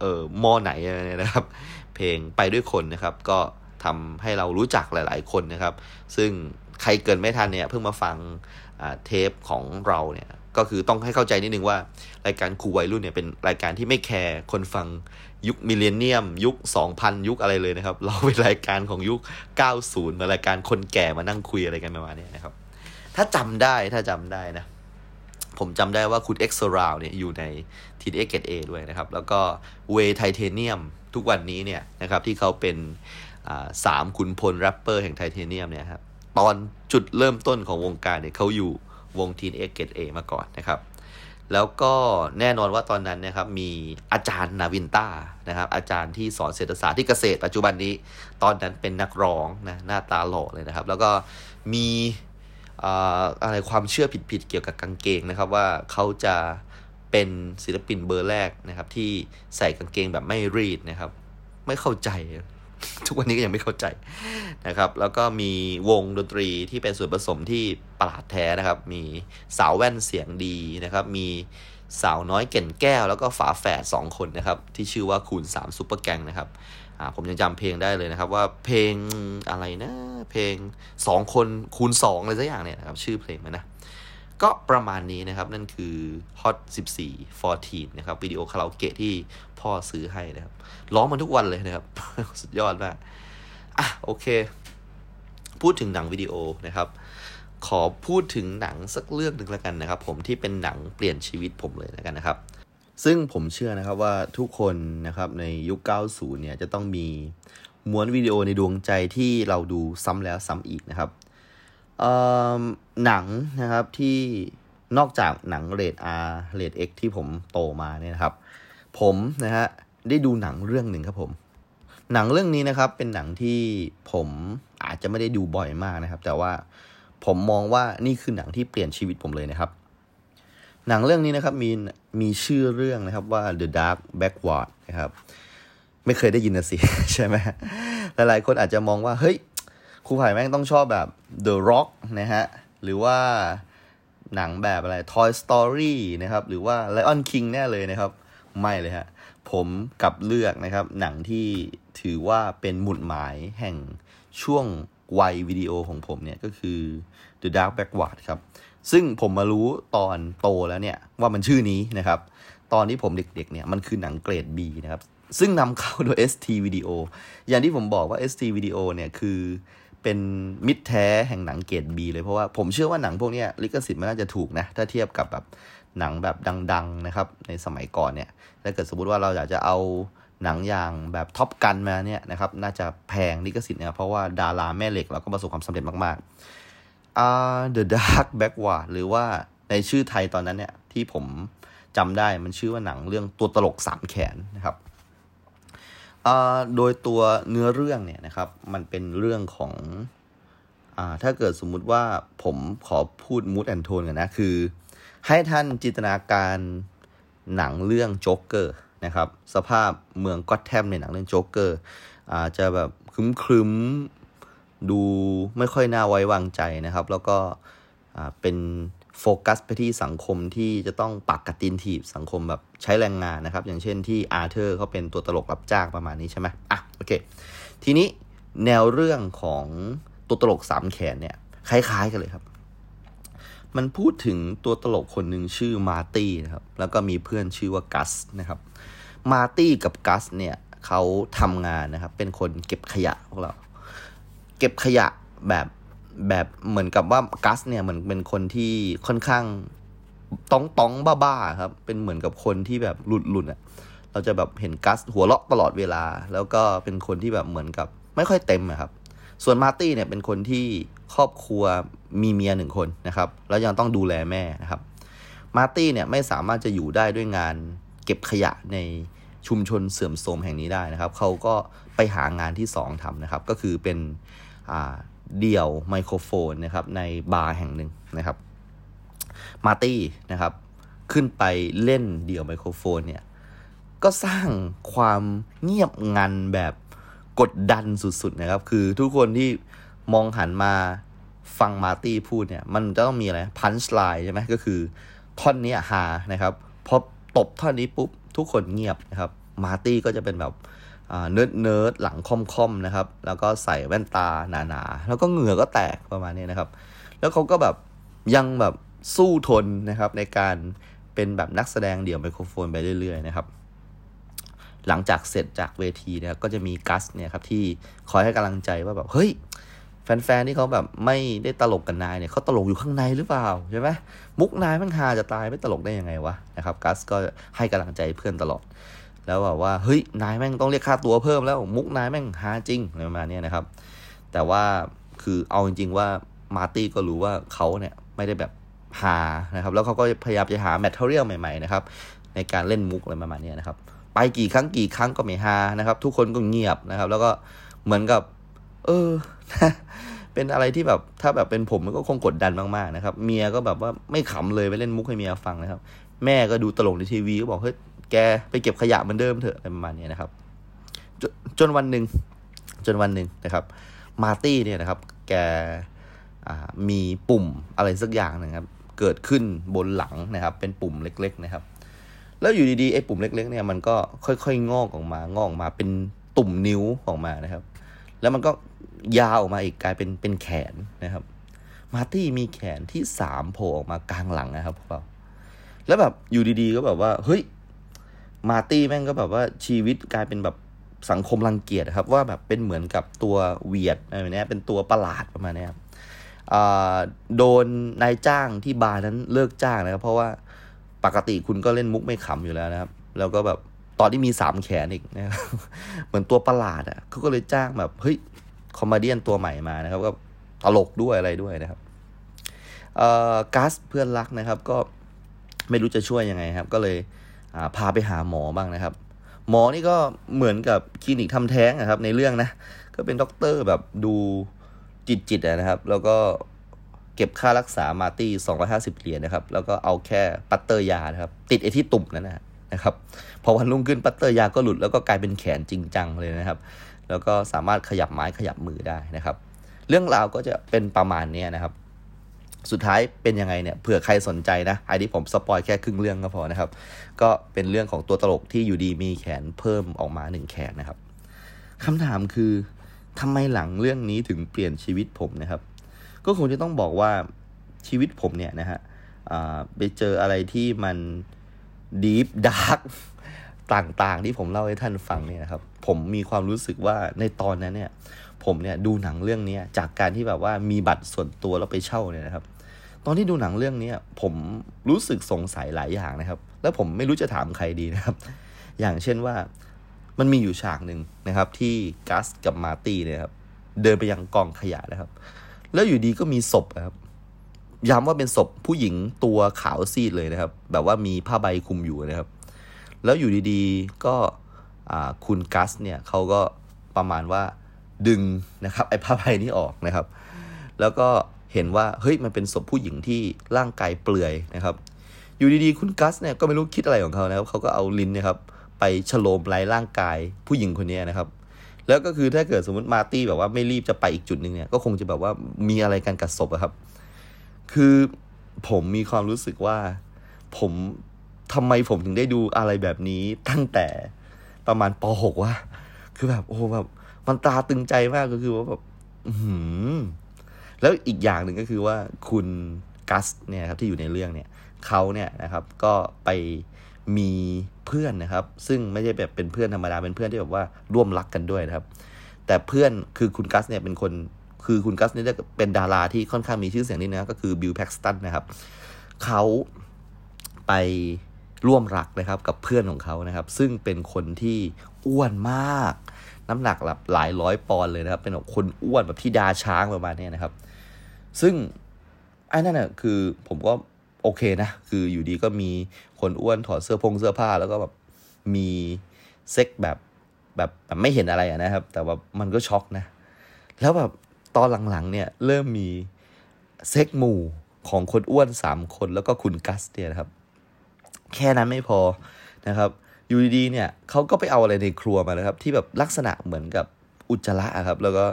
เออมอไหนนะครับ เพลงไปด้วยคนนะครับ ก็ทำให้เรารู้จักหลาย ๆ คนนะครับ ซึ่งใครเกินไม่ทันเนี่ยเพิ่งมาฟังเทปของเราเนี่ย ก็คือต้องให้เข้าใจนิดนึงว่า รายการครูวัยรุ่นเนี่ยเป็นรายการที่ไม่แคร์คนฟังยุคมิเลเนียม ยุค 2000 ยุคอะไรเลยนะครับ เราเป็นรายการของยุค 90 มารายการคนแก่มานั่งคุยอะไรกันประมาณนี้นะครับ ถ้าจำได้ถ้าจำได้นะ ผมจำได้ว่าคุณเอ็กซ์ราวเนี่ยอยู่ใน Teen 8 Grade A ด้วยนะครับ แล้วก็เวย์ Thaitanium ทุกวันนี้เนี่ยนะครับที่เขาเป็นสามขุนพลแรปเปอร์แห่ง Thaitanium เนี่ยครับตอนจุดเริ่มต้นของวงการเนี่ยเขาอยู่ วง Teen 8 Grade A มาก่อนนะครับ แล้วก็แน่นอนว่าตอนนั้นนะครับมีอาจารย์นาวินต้านะครับ อาจารย์ที่สอนเศรษฐศาสตร์ที่เกษตรปัจจุบันนี้ ตอนนั้นเป็นนักร้องนะหน้าตาหล่อเลยนะครับ แล้วก็มีอะไรความเชื่อผิดๆเกี่ยวกับกางเกงนะครับว่าเขาจะเป็นศิลปินเบอร์แรกนะครับที่ใส่กางเกงแบบไม่รีดนะครับ ไม่เข้าใจ ทุกวันนี้ก็ยังไม่เข้าใจนะครับ แล้วก็มีวงดนตรีที่เป็นส่วนผสมที่ประหลาดแท้นะครับ มีสาวแว่นเสียงดีนะครับ มีสาวน้อยเก่นแก้ว แล้วก็ฝาแฝดสองคนนะครับ ที่ชื่อว่าคูณสามซุปเปอร์แกงนะครับผมยังจำเพลงได้เลยนะครับ ว่าเพลงอะไรนะ เพลงสองคนคูณสองอะไรสักอย่างเนี่ยนะครับ ชื่อเพลงมันนะ ก็ประมาณนี้นะครับ นั่นคือ Hot 14 14 นะครับวิดีโอคาราโอเกะที่พ่อซื้อให้นะครับ ร้องมันทุกวันเลยนะครับ สุดยอดมากอะโอเค พูดถึงหนังวิดีโอนะครับ ขอพูดถึงหนังสักเรื่องหนึ่งแล้วกันนะครับ ผมที่เป็นหนังเปลี่ยนชีวิตผมเลยแล้วกันนะครับ ซึ่งผมเชื่อนะครับว่าทุกคนนะครับในยุค 90 เนี่ยจะต้องมีม้วนวิดีโอในดวงใจที่เราดูซ้ำแล้วซ้ำอีกนะครับ หนังนะครับที่นอกจากหนังเรด R เรด X ที่ผมโตมาเนี่ยนะครับ ผมนะฮะได้ดูหนังเรื่องหนึ่งครับผม หนังเรื่องนี้นะครับเป็นหนังที่ผมอาจจะไม่ได้ดูบ่อยมากนะครับ แต่ว่าผมมองว่านี่คือหนังที่เปลี่ยนชีวิตผมเลยนะครับ หนังเรื่องนี้นะครับมีมีชื่อเรื่องนะครับว่า The Dark Backward นะครับ ไม่เคยได้ยินนะสิ ใช่ไหมหลายๆคนอาจจะมองว่าเฮ้ย ครูไผ่แม่งต้องชอบแบบ The Rock นะฮะ หรือว่าหนังแบบอะไร Toy Story นะครับ หรือว่า Lion King แน่เลยนะครับ ไม่เลยฮะ ผมกลับเลือกนะครับ หนังที่ถือว่าเป็นหมุดหมายแห่งช่วงวัยวิดีโอของผมเนี่ย ก็คือ The Dark Backward ครับ ซึ่งผมมารู้ตอนโตแล้วเนี่ย ว่ามันชื่อนี้นะครับ ตอนที่ผมเด็กๆเนี่ย มันคือหนังเกรด B นะครับ ซึ่งนำเข้าโดย ST Video อย่างที่ผมบอกว่า ST Video เนี่ยคือ เป็นมิตรแท้แห่งหนังเกรด B เลยเพราะว่าผมเชื่อว่าหนังพวกนี้ลิขสิทธิ์มันน่าจะถูกนะถ้าเทียบกับแบบหนังแบบดังๆนะครับในสมัยก่อนเนี่ยถ้าเกิดสมมติว่าเราอยากจะเอาหนังอย่างแบบท็อปกันมาเนี่ยนะครับน่าจะแพงลิขสิทธิ์เนี่ยเพราะว่าดาราแม่เหล็กเราก็ประสบความสำเร็จมากๆอ่า The Dark Backward หรือว่าในชื่อไทยตอนนั้นเนี่ยที่ผมจำได้มันชื่อว่าหนังเรื่องตัวตลกสามแขนนะครับ โดยตัวเนื้อเรื่องเนี่ยนะครับ มันเป็นเรื่องของอถ้าเกิดสมมุติว่าผมขอพูด mood and tone กันนะคือ ให้ท่านจินตนาการหนังเรื่องโจ๊กเกอร์นะครับ สภาพเมืองก็อตแทมในหนังเรื่องโจ๊กเกอร์อาจจะแบบคลึ้มๆดูไม่ค่อยน่าไว้วางใจนะครับ แล้วก็เป็น โฟกัสไปที่สังคมที่จะต้องปักกระตินถีบสังคมแบบใช้แรงงานนะครับ อย่างเช่นที่อาร์เธอร์เขาเป็นตัวตลกรับจ้างประมาณนี้ใช่ไหมอะโอเค ทีนี้แนวเรื่องของตัวตลกสามแขนเนี่ยคล้ายๆกันเลยครับ มันพูดถึงตัวตลกคนหนึ่งชื่อมาร์ตี้นะครับ แล้วก็มีเพื่อนชื่อว่ากัสนะครับ มาร์ตี้กับกัสเนี่ยเขาทำงานนะครับ เป็นคนเก็บขยะพวกเรา เก็บขยะแบบ แบบเหมือนกับว่ากัสเนี่ยเหมือนเป็นคนที่ค่อนข้างต้องต้องบ้าๆครับ เป็นเหมือนกับคนที่แบบหลุดหลุดอะเราจะแบบเห็นกัสหัวเราะตลอดเวลา แล้วก็เป็นคนที่แบบเหมือนกับ ไม่ค่อยเต็มครับ ส่วนมาร์ตี้เนี่ยเป็นคนที่ครอบครัวมีเมียหนึ่งคนนะครับ แล้วยังต้องดูแลแม่นะครับ มาร์ตี้เนี่ยไม่สามารถจะอยู่ได้ด้วยงานเก็บขยะในชุมชนเสื่อมโทรมแห่งนี้ได้นะครับ เขาก็ไปหางานที่สองทำนะครับ ก็คือเป็นอ่า เดี่ยวไมโครโฟนนะครับในบาร์แห่งหนึ่งนะครับมาร์ตี้นะครับขึ้นไปเล่นเดี่ยวไมโครโฟนเนี่ยก็สร้างความเงียบงันแบบกดดันสุดๆนะครับ คือทุกคนที่มองหันมาฟังมาร์ตี้พูดเนี่ย มันจะต้องมีอะไร punchline ใช่ไหมก็คือ ท่อนนี้ฮานะครับพอตบท่อนนี้ปุ๊บ ทุกคนเงียบนะครับ มาร์ตี้ก็จะเป็นแบบ nerd nerd หลังค่อมๆนะครับ แล้วก็ใส่แว่นตาหนาๆ แล้วก็เหงื่อก็แตกประมาณนี้นะครับ แล้วเขาก็แบบยังแบบสู้ทนนะครับในการเป็นแบบนักแสดงเดี่ยวไมโครโฟนไปเรื่อยๆนะครับ หลังจากเสร็จจากเวทีนะครับก็จะมีกัสเนี่ยครับที่คอยให้กำลังใจว่าแบบเฮ้ยแฟนๆที่เขาแบบไม่ได้ตลกกันนายเนี่ยเขาตลกอยู่ข้างในหรือเปล่าใช่ไหมมุกนายมันฮาจะตายไม่ตลกได้ยังไงวะนะครับกัสก็ให้กำลังใจเพื่อนตลอด แล้วแบบว่าเฮ้ยนายแม่งต้องเรียกค่าตัวเพิ่มแล้วมุกนายแม่งหาจริงอะไรประมาณนี้นะครับ แต่ว่าคือเอาจริง ๆ ว่ามาร์ตี้ก็รู้ว่าเขาเนี่ยไม่ได้แบบหานะครับ แล้วเขาก็พยายามจะหาแมทเทอเรียลใหม่ๆนะครับในการเล่นมุกอะไรประมาณนี้นะครับ ไปกี่ครั้งกี่ครั้งก็ไม่หานะครับ ทุกคนก็เงียบนะครับ แล้วก็เหมือนกับ เออ เป็นอะไรที่แบบถ้าแบบเป็นผมมันก็คงกดดันมากๆนะครับ เมียก็แบบว่าไม่ขำเลยไปเล่นมุกให้เมียฟังนะครับ แม่ก็ดูตลกในทีวีก็บอกเฮ้ย แกไปเก็บขยะเหมือนเดิมเถอะอะไรประมาณนี้นะครับจจนวันหนึ่งจนวันหนึ่งนะครับมาร์ตี้เนี่ยนะครับ แกมีปุ่มอะไรสักอย่างนะครับ เกิดขึ้นบนหลังนะครับ เป็นปุ่มเล็ก ๆ นะครับ แล้วอยู่ดีๆไอ้ปุ่มเล็ก ๆ เนี่ยมันก็ค่อยๆ งอกออกมางอกออกมาเป็นตุ่มนิ้วออกมานะครับ แล้วมันก็ยาวออกมาอีกกลายเป็นเป็นแขนนะครับ มาร์ตี้มีแขนที่สามโผล่ออกมากลางหลังนะครับพวกเราแล้วแบบอยู่ดีๆก็แบบว่าเฮ้ย มาร์ตี้แม่งก็แบบว่าชีวิตกลายเป็นแบบสังคมรังเกียจครับว่าแบบเป็นเหมือนกับตัวเวียดอะไรเนี้ยเป็นตัวประหลาดประมาณนี้ครับโดนนายจ้างที่บาร์นั้นเลิกจ้างนะครับ เพราะว่าปกติคุณก็เล่นมุกไม่ขำอยู่แล้วนะครับ แล้วก็แบบตอนที่มีสามแขนอีกนะครับเหมือนตัวประหลาดอะเขาก็เลยจ้างแบบเฮ้ยคอมเมดี้ตัวใหม่มานะครับ ก็ตลกด้วยอะไรด้วยนะครับเอ่อกัสเพื่อนรักนะครับ ก็ไม่รู้จะช่วยยังไงครับ ก็เลย พาไปหาหมอบ้างนะครับ หมอนี่ก็เหมือนกับคลินิกทำแท้งนะครับ ในเรื่องนะ ก็เป็นด็อกเตอร์แบบดูจิตจิตนะครับ แล้วก็เก็บค่ารักษามาร์ตี้สองร้อยห้าสิบเหรียญนะครับ แล้วก็เอาแค่พลาสเตอร์ยานะครับ ติดไอ้ที่ตุ่มนั่นนะครับ พอวันรุ่งขึ้นพลาสเตอร์ยาก็หลุดแล้วก็กลายเป็นแขนจริงจังเลยนะครับ แล้วก็สามารถขยับไม้ขยับมือได้นะครับ เรื่องราวก็จะเป็นประมาณนี้นะครับ สุดท้ายเป็นยังไงเนี่ยเผื่อใครสนใจนะไอ้ที่ผม spoil แค่ครึ่งเรื่องก็พอนะครับ ก็เป็นเรื่องของตัวตลกที่อยู่ดีมีแขนเพิ่มออกมาหนึ่งแขนนะครับคำถามคือทำไมหลังเรื่องนี้ถึงเปลี่ยนชีวิตผมนะครับ ก็คงจะต้องบอกว่าชีวิตผมเนี่ยนะฮะไปเจออะไรที่มันดีฟดาร์กต่างๆ ที่ผมเล่าให้ท่านฟังเนี่ยนะครับ ผมมีความรู้สึกว่าในตอนนั้นเนี่ย ผมเนี่ยดูหนังเรื่องนี้จากการที่แบบว่ามีบัตรส่วนตัวแล้วไปเช่าเนี่ยนะครับ ตอนที่ดูหนังเรื่องนี้ผมรู้สึกสงสัยหลายอย่างนะครับ แล้วผมไม่รู้จะถามใครดีนะครับ อย่างเช่นว่ามันมีอยู่ฉากหนึ่งนะครับ ที่กัสกับมาร์ตี้เนี่ยครับเดินไปยังกองขยะนะครับ แล้วอยู่ดีก็มีศพครับย้ำว่าเป็นศพผู้หญิงตัวขาวซีดเลยนะครับ แบบว่ามีผ้าใบคลุมอยู่นะครับ แล้วอยู่ดีๆก็คุณกัสเนี่ยเขาก็ประมาณว่าดึงนะครับไอ้ผ้าใบนี้ออกนะครับ แล้วก็ เห็นว่าเฮ้ยมันเป็นศพผู้หญิงที่ร่างกายเปลือยนะครับ อยู่ดีๆคุณกัสเนี่ยก็ไม่รู้คิดอะไรของเขานะครับเขาก็เอาลิ้นนะครับไปฉโลมไล่ร่างกายผู้หญิงคนนี้นะครับ แล้วก็คือถ้าเกิดสมมติมาร์ตี้แบบว่าไม่รีบจะไปอีกจุดหนึ่งเนี่ยก็คงจะแบบว่ามีอะไรกันกับศพครับ คือผมมีความรู้สึกว่าผมทำไมผมถึงได้ดูอะไรแบบนี้ตั้งแต่ประมาณป .6 ว่าคือแบบโอ้แบบมันตาตึงใจมากก็คือว่าแบบหืม แล้วอีกอย่างหนึ่งก็คือว่าคุณกัสเนี่ยครับที่อยู่ในเรื่องเนี่ยเขาเนี่ยนะครับก็ไปมีเพื่อนนะครับ ซึ่งไม่ใช่แบบเป็นเพื่อนธรรมดาเป็นเพื่อนที่แบบว่าร่วมรักกันด้วยนะครับ แต่เพื่อนคือคุณกัสเนี่ยเป็นคนคือคุณกัสเนี่ยเป็นดาราที่ค่อนข้างมีชื่อเสียงนิดนะก็คือบิลแพ็กสตันนะครับเขาไปร่วมรักนะครับกับเพื่อนของเขานะครับ ซึ่งเป็นคนที่อ้วนมาก น้ำหนักแบบหลายร้อยปอนด์เลยนะครับ เป็นแบบคนอ้วนแบบธิดาช้างประมาณนี้นะครับ ซึ่งไอ้นั่นน่ะคือผมก็โอเคนะ คืออยู่ดีก็มีคนอ้วนถอดเสื้อพงเสื้อผ้าแล้วก็แบบมีเซ็กแบบแบบแบบไม่เห็นอะไรนะครับ แต่ว่ามันก็ช็อกนะ แล้วแบบตอนหลังๆเนี่ยเริ่มมีเซ็กหมู่ของคนอ้วนสามคนแล้วก็คุณกัสเนี่ยนะครับ แค่นั้นไม่พอนะครับ อยู่ดีๆเนี่ยเขาก็ไปเอาอะไรในครัวมานะครับ ที่แบบลักษณะเหมือนกับ อุจจาระครับ แล้วก็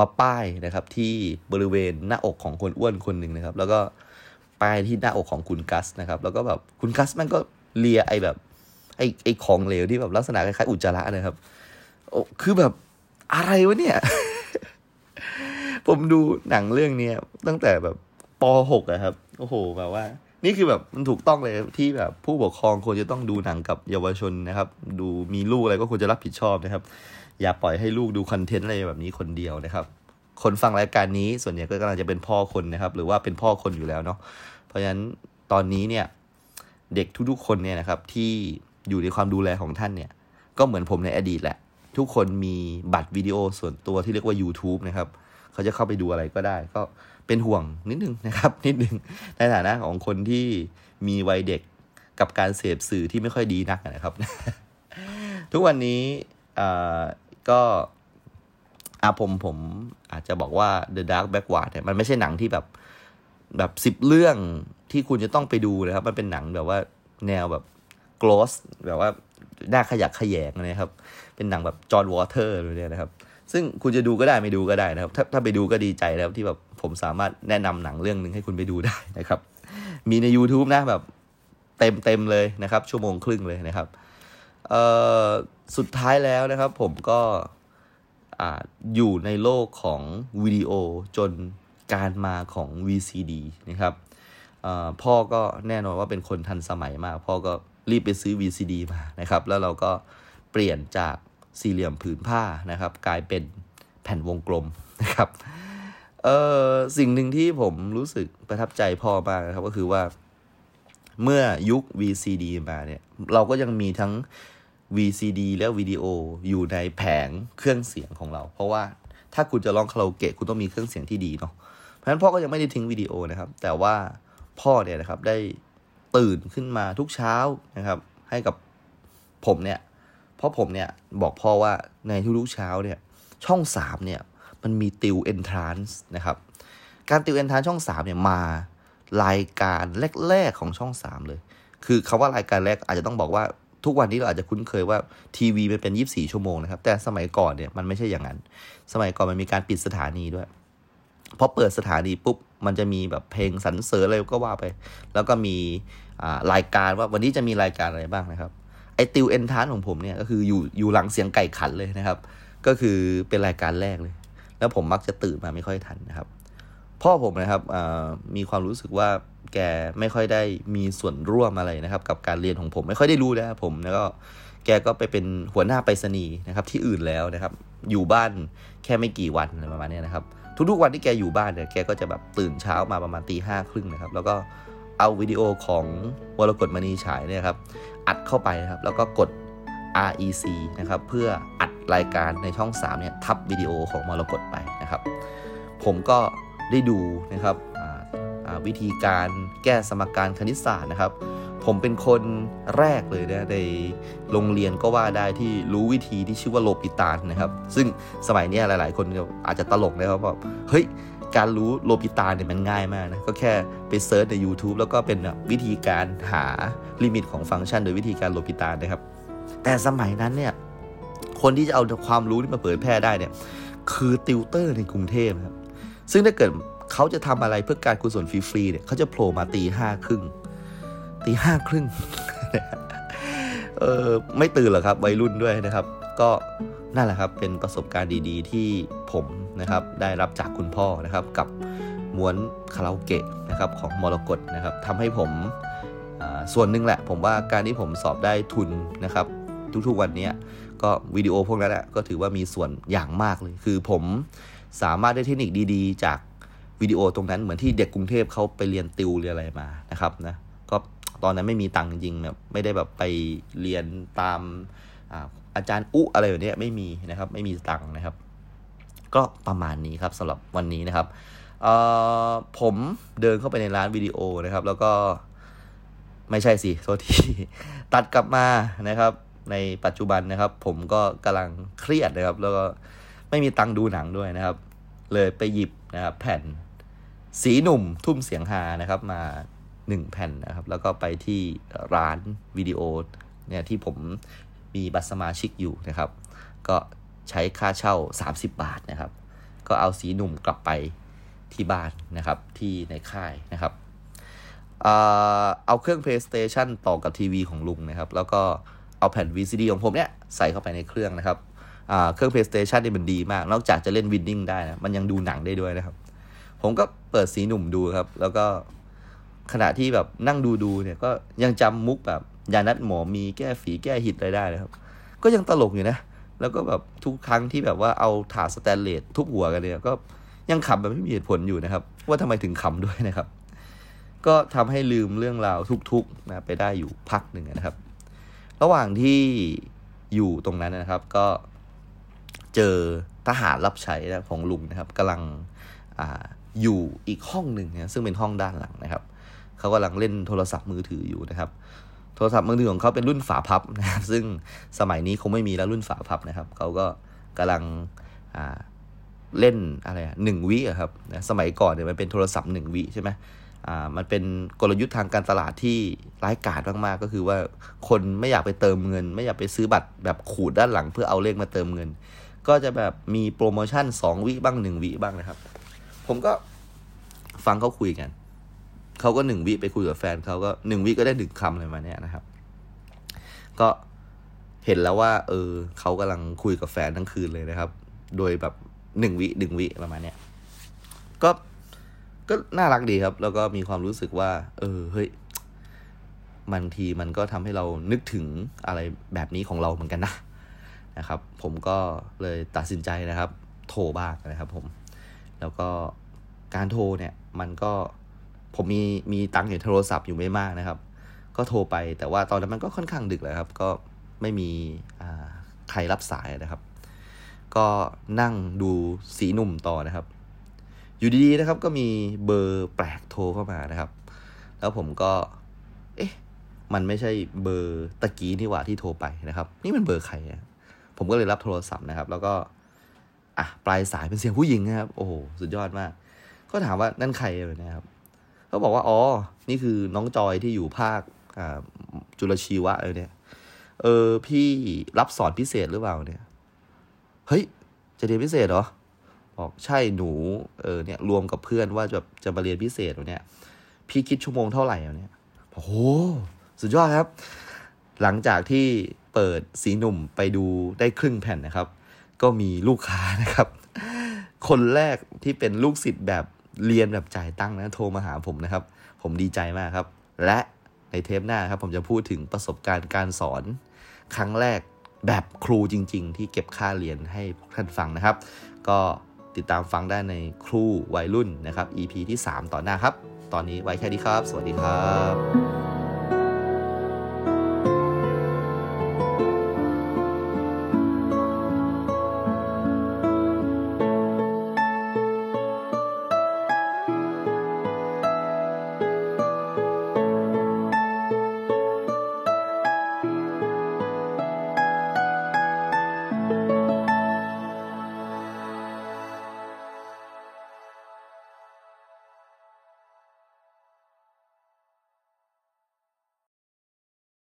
มาป้ายนะครับ ที่บริเวณหน้าอกของคนอ้วนคนหนึ่งนะครับ แล้วก็ป้ายที่หน้าอกของคุณกัสนะครับ แล้วก็แบบคุณกัสมันก็เลียไอแบบไอไอของเหลวที่แบบลักษณะคล้ายๆอุจจาระนะครับโอ้คือแบบอะไรวะเนี่ย ผมดูหนังเรื่องนี้ตั้งแต่แบบป .6 อะครับ โอ้โหแบบว่า นี่คือแบบมันถูกต้องเลยที่แบบผู้ปกครองควรจะต้องดูหนังกับเยาวชนนะครับ ดูมีลูกอะไรก็ควรจะรับผิดชอบนะครับ อย่าปล่อยให้ลูกดูคอนเทนต์อะไรแบบนี้คนเดียวนะครับ คนฟังรายการนี้ส่วนใหญ่ก็กำลังจะเป็นพ่อคนนะครับ หรือว่าเป็นพ่อคนอยู่แล้วเนาะเพราะฉะนั้นตอนนี้เนี่ยเด็กทุกๆคนเนี่ยนะครับที่อยู่ในความดูแลของท่านเนี่ย ก็เหมือนผมในอดีตแหละ ทุกคนมีบัตรวิดีโอส่วนตัวที่เรียกว่า YouTube นะครับ เขาจะเข้าไปดูอะไรก็ได้ ก็เป็นห่วงนิดนึงนะครับ นิดนึงในฐานะของคนที่มีวัยเด็กกับการเสพสื่อที่ไม่ค่อยดีนักนะครับ ทุกวันนี้ ก็อาผมผมอาจจะบอกว่า The Dark Backward เนี่ยมันไม่ใช่หนังที่แบบแบบสิบเรื่องที่คุณจะต้องไปดูนะครับ มันเป็นหนังแบบว่าแนวแบบ g l o s s แบบว่าหน้าขยักขยงนะครับ เป็นหนังแบบจอห์นวอเตอร์เลยนะครับ ซึ่งคุณจะดูก็ได้ไม่ดูก็ได้นะครับ ถ้าถ้าไปดูก็ดีใจแล้วที่แบบผมสามารถแนะนำหนังเรื่องหนึ่งให้คุณไปดูได้นะครับ มีใน YouTube นะแบบเต็มเต็มเลยนะครับ ชั่วโมงครึ่งเลยนะครับ เอ่อสุดท้ายแล้วนะครับผมก็ออยู่ในโลกของวิดีโอจนการมาของ VCD นะครับพ่อก็แน่นอนว่าเป็นคนทันสมัยมาก พ่อก็รีบไปซื้อ VCD มานะครับ แล้วเราก็เปลี่ยนจากสี่เหลี่ยมผืนผ้านะครับ กลายเป็นแผ่นวงกลมนะครับเออสิ่งหนึ่งที่ผมรู้สึกประทับใจพ่อมากนะครับก็คือว่าเมื่อยุค VCD มาเนี่ย เราก็ยังมีทั้ง VCD และวิดีโออยู่ในแผงเครื่องเสียงของเรา เพราะว่าถ้าคุณจะร้องคาราโอเกะคุณต้องมีเครื่องเสียงที่ดีเนาะเพราะฉะนั้นพ่อก็ยังไม่ได้ทิ้งวิดีโอนะครับ แต่ว่าพ่อเนี่ยนะครับได้ตื่นขึ้นมาทุกเช้านะครับ ให้กับผมเนี่ยเพราะผมเนี่ยบอกพ่อว่าในทุกๆเช้าเนี่ยช่องสามเนี่ยมันมีติวเอนทรานส์นะครับ การติวเอนทรานช่องสามเนี่ยมารายการแรกๆของช่องสามเลย คือคาว่ารายการแรกอาจจะต้องบอกว่า ทุกวันนี้เราอาจจะคุ้นเคยว่าทีวีมันเป็น 24 ชั่วโมงนะครับ แต่สมัยก่อนเนี่ยมันไม่ใช่อย่างนั้น สมัยก่อนมันมีการปิดสถานีด้วยพอเปิดสถานีปุ๊บมันจะมีแบบเพลงสรรเสริญอะไรก็ว่าไป แล้วก็มีรายการว่าวันนี้จะมีรายการอะไรบ้างนะครับไอติวเอนทานของผมเนี่ยก็คืออยู่อยู่หลังเสียงไก่ขันเลยนะครับ ก็คือเป็นรายการแรกเลย แล้วผมมักจะตื่นมาไม่ค่อยทันนะครับ พ่อผมนะครับมีความรู้สึกว่า แกไม่ค่อยได้มีส่วนร่วมอะไรนะครับ กับการเรียนของผมไม่ค่อยได้รู้นะครับผมแล้วก็แกก็ไปเป็นหัวหน้าไปรษณีย์นะครับ ที่อื่นแล้วนะครับ อยู่บ้านแค่ไม่กี่วันอะไรประมาณนี้นะครับ ทุกๆวันที่แกอยู่บ้านเนี่ยแกก็จะแบบตื่นเช้ามาประมาณตีห้าครึ่งนะครับ แล้วก็เอาวิดีโอของวรกฎมณีฉายเนี่ยครับ อัดเข้าไปนะครับ แล้วก็กด REC นะครับ เพื่ออัดรายการในช่อง3เนี่ยทับวิดีโอของมรกฎไปนะครับ ผมก็ได้ดูนะครับ วิธีการแก้สมการคณิตศาสตร์นะครับ ผมเป็นคนแรกเลยนะในโรงเรียนก็ว่าได้ที่รู้วิธีที่ชื่อว่าโลปิตาลนะครับ ซึ่งสมัยนี้หลาย ๆ คนอาจจะตลกนะครับว่าเฮ้ยการรู้โลปิตาลเนี่ยมันง่ายมากนะ ก็แค่ไป search ใน YouTube แล้วก็เป็นวิธีการหาลิมิตของฟังก์ชัน โดยวิธีการโลปิตาลนะครับ แต่สมัยนั้นเนี่ย คนที่จะเอาความรู้ที่มาเผยแพร่ได้เนี่ย คือติวเตอร์ในกรุงเทพครับ ซึ่งถ้าเกิด เขาจะทำอะไรเพื่อการกุศลฟรีๆเนี่ยเขาจะโผล่มาตีห้าครึ่งตีห้าครึ่งเออไม่ตื่นหรอครับวัยรุ่นด้วยนะครับ ก็นั่นแหละครับเป็นประสบการณ์ดีๆ ที่ผมนะครับได้รับจากคุณพ่อนะครับกับม้วนคาราโอเกะนะครับของมรกตนะครับทำให้ผมส่วนหนึ่งแหละ ผมว่าการที่ผมสอบได้ทุนนะครับ ทุกๆวันนี้ก็วิดีโอพวกนั้นแหละก็ถือว่ามีส่วนอย่างมากเลย คือผมสามารถได้เทคนิคดีๆ จาก วิดีโอตรงนั้นเหมือนที่เด็กกรุงเทพเขาไปเรียนติวเรียนอะไรมานะครับนะก็ตอนนั้นไม่มีตังค์จริงแบบไม่ได้แบบไปเรียนตามอาจารย์อุอะไรแบบนี้ไม่มีนะครับ ไม่มีตังค์นะครับ ก็ประมาณนี้ครับสำหรับวันนี้นะครับผมเดินเข้าไปในร้านวิดีโอนะครับ แล้วก็ไม่ใช่สิโทษทีตัดกลับมานะครับ ในปัจจุบันนะครับ ผมก็กำลังเครียดนะครับ แล้วก็ไม่มีตังค์ดูหนังด้วยนะครับ เลยไปหยิบนะครับ แผ่น สีหนุ่มทุ่มเสียงฮานะครับมาหนึ่งแผ่นนะครับ แล้วก็ไปที่ร้านวิดีโอเนี่ยที่ผมมีบัตรสมาชิกอยู่นะครับ ก็ใช้ค่าเช่า 30 บาทนะครับ ก็เอาสีหนุ่มกลับไปที่บ้านนะครับที่ในค่ายนะครับ เอาเครื่อง PlayStation ต่อกับทีวีของลุงนะครับ แล้วก็เอาแผ่น VCD ของผมเนี่ยใส่เข้าไปในเครื่องนะครับเครื่อง PlayStation นี่มันดีมาก นอกจากจะเล่นวินดิ้งได้นะมันยังดูหนังได้ด้วยนะครับ ผมก็เปิดสีหนุ่มดูครับ แล้วก็ขณะที่แบบนั่งดูดูเนี่ยก็ยังจำมุกแบบยานัดหมอมีแก้ฝีแก้หิดอะไรได้นะครับ ก็ยังตลกอยู่นะ แล้วก็แบบทุกครั้งที่แบบว่าเอาถาสแตนเลสทุบหัวกันเนี่ยก็ยังขำแบบไม่มีเหตุผลอยู่นะครับ ว่าทำไมถึงขำด้วยนะครับ ก็ทำให้ลืมเรื่องราวทุกๆนะไปได้อยู่พักหนึ่งนะครับ ระหว่างที่อยู่ตรงนั้นนะครับก็เจอทหารรับใช้นะของลุงนะครับกำลังอ อยู่อีกห้องหนึ่งนะซึ่งเป็นห้องด้านหลังนะครับเขากำลังเล่นโทรศัพท์มือถืออยู่นะครับโทรศัพท์มือถือของเขาเป็นรุ่นฝาพับนะครับซึ่งสมัยนี้คงไม่มีแล้วรุ่นฝาพับนะครับเขาก็กำลังเล่นอะไรหนึ่งวิครับนะสมัยก่อนเนี่ยมันเป็นโทรศัพท์หนึ่งวิใช่ไหมอ่ามันเป็นกลยุทธ์ทางการตลาดที่ร้ายกาจมากๆก็คือว่าคนไม่อยากไปเติมเงิน ไม่อยากไปซื้อบัตรแบบขูดด้านหลังเพื่อเอาเลขมาเติมเงิน ก็จะแบบมีโปรโมชั่นสองวิบ้างหนึ่งวิบ้างนะครับ ผมก็ฟังเขาคุยกัน เขาก็หนึ่งวิไปคุยกับแฟนเขาก็หนึ่งวิก็ได้หนึ่งคำเลยมาเนี่ยนะครับ ก็เห็นแล้วว่า เออเขากำลังคุยกับแฟนทั้งคืนเลยนะครับ โดยแบบหนึ่งวิหนึ่งวิประมาณเนี้ยก็ก็น่ารักดีครับ แล้วก็มีความรู้สึกว่า เออเฮ้ยบางทีมันก็ทำให้เรานึกถึงอะไรแบบนี้ของเราเหมือนกันนะนะครับ ผมก็เลยตัดสินใจนะครับ โทรบ้างนะครับ ผม แล้วก็ การโทรเนี่ยมันก็ผมมีมีตังค์อยู่โทรศัพท์อยู่ไม่มากนะครับ ก็โทรไปแต่ว่าตอนนั้นมันก็ค่อนข้างดึกเลยครับ ก็ไม่มีใครรับสายนะครับ ก็นั่งดูสีหนุ่มต่อนะครับ อยู่ดีๆนะครับ ก็มีเบอร์แปลกโทรเข้ามานะครับ แล้วผมก็ เอ๊ะมันไม่ใช่เบอร์ตะกี้นี่หว่าที่โทรไปนะครับ นี่มันเบอร์ใครอะผมก็เลยรับโทรศัพท์นะครับ แล้วก็อะปลายสายเป็นเสียงผู้หญิงนะครับ โอ้โหสุดยอดมาก ก็ถามว่านั่นใครเลยนะครับเขาบอกว่าอ๋อ นี่คือน้องจอยที่อยู่ภาคจุลชีวะเลยเนี่ยเออพี่รับสอนพิเศษหรือเปล่าเนี่ย เฮ้ย จะเรียนพิเศษเหรอบอกใช่หนูเออเนี่ยรวมกับเพื่อนว่าจะจะมาเรียนพิเศษเนี้ยพี่คิดชั่วโมงเท่าไหร่เนี้ยโอ้โหสุดยอดครับ หลังจากที่เปิดสีหนุ่มไปดูได้ครึ่งแผ่นนะครับ ก็มีลูกค้านะครับ คนแรกที่เป็นลูกศิษย์แบบ เรียนแบบจ่ายตังค์นะโทรมาหาผมนะครับ ผมดีใจมากครับ และในเทปหน้าครับผมจะพูดถึงประสบการณ์การสอน ครั้งแรกแบบครูจริง ๆ ที่เก็บค่าเรียนให้พวกท่านฟังนะครับ ก็ติดตามฟังได้ในครูวัยรุ่นนะครับ EP ที่ 3 ต่อหน้าครับ ตอนนี้ไว้แค่นี้ครับ สวัสดีครับ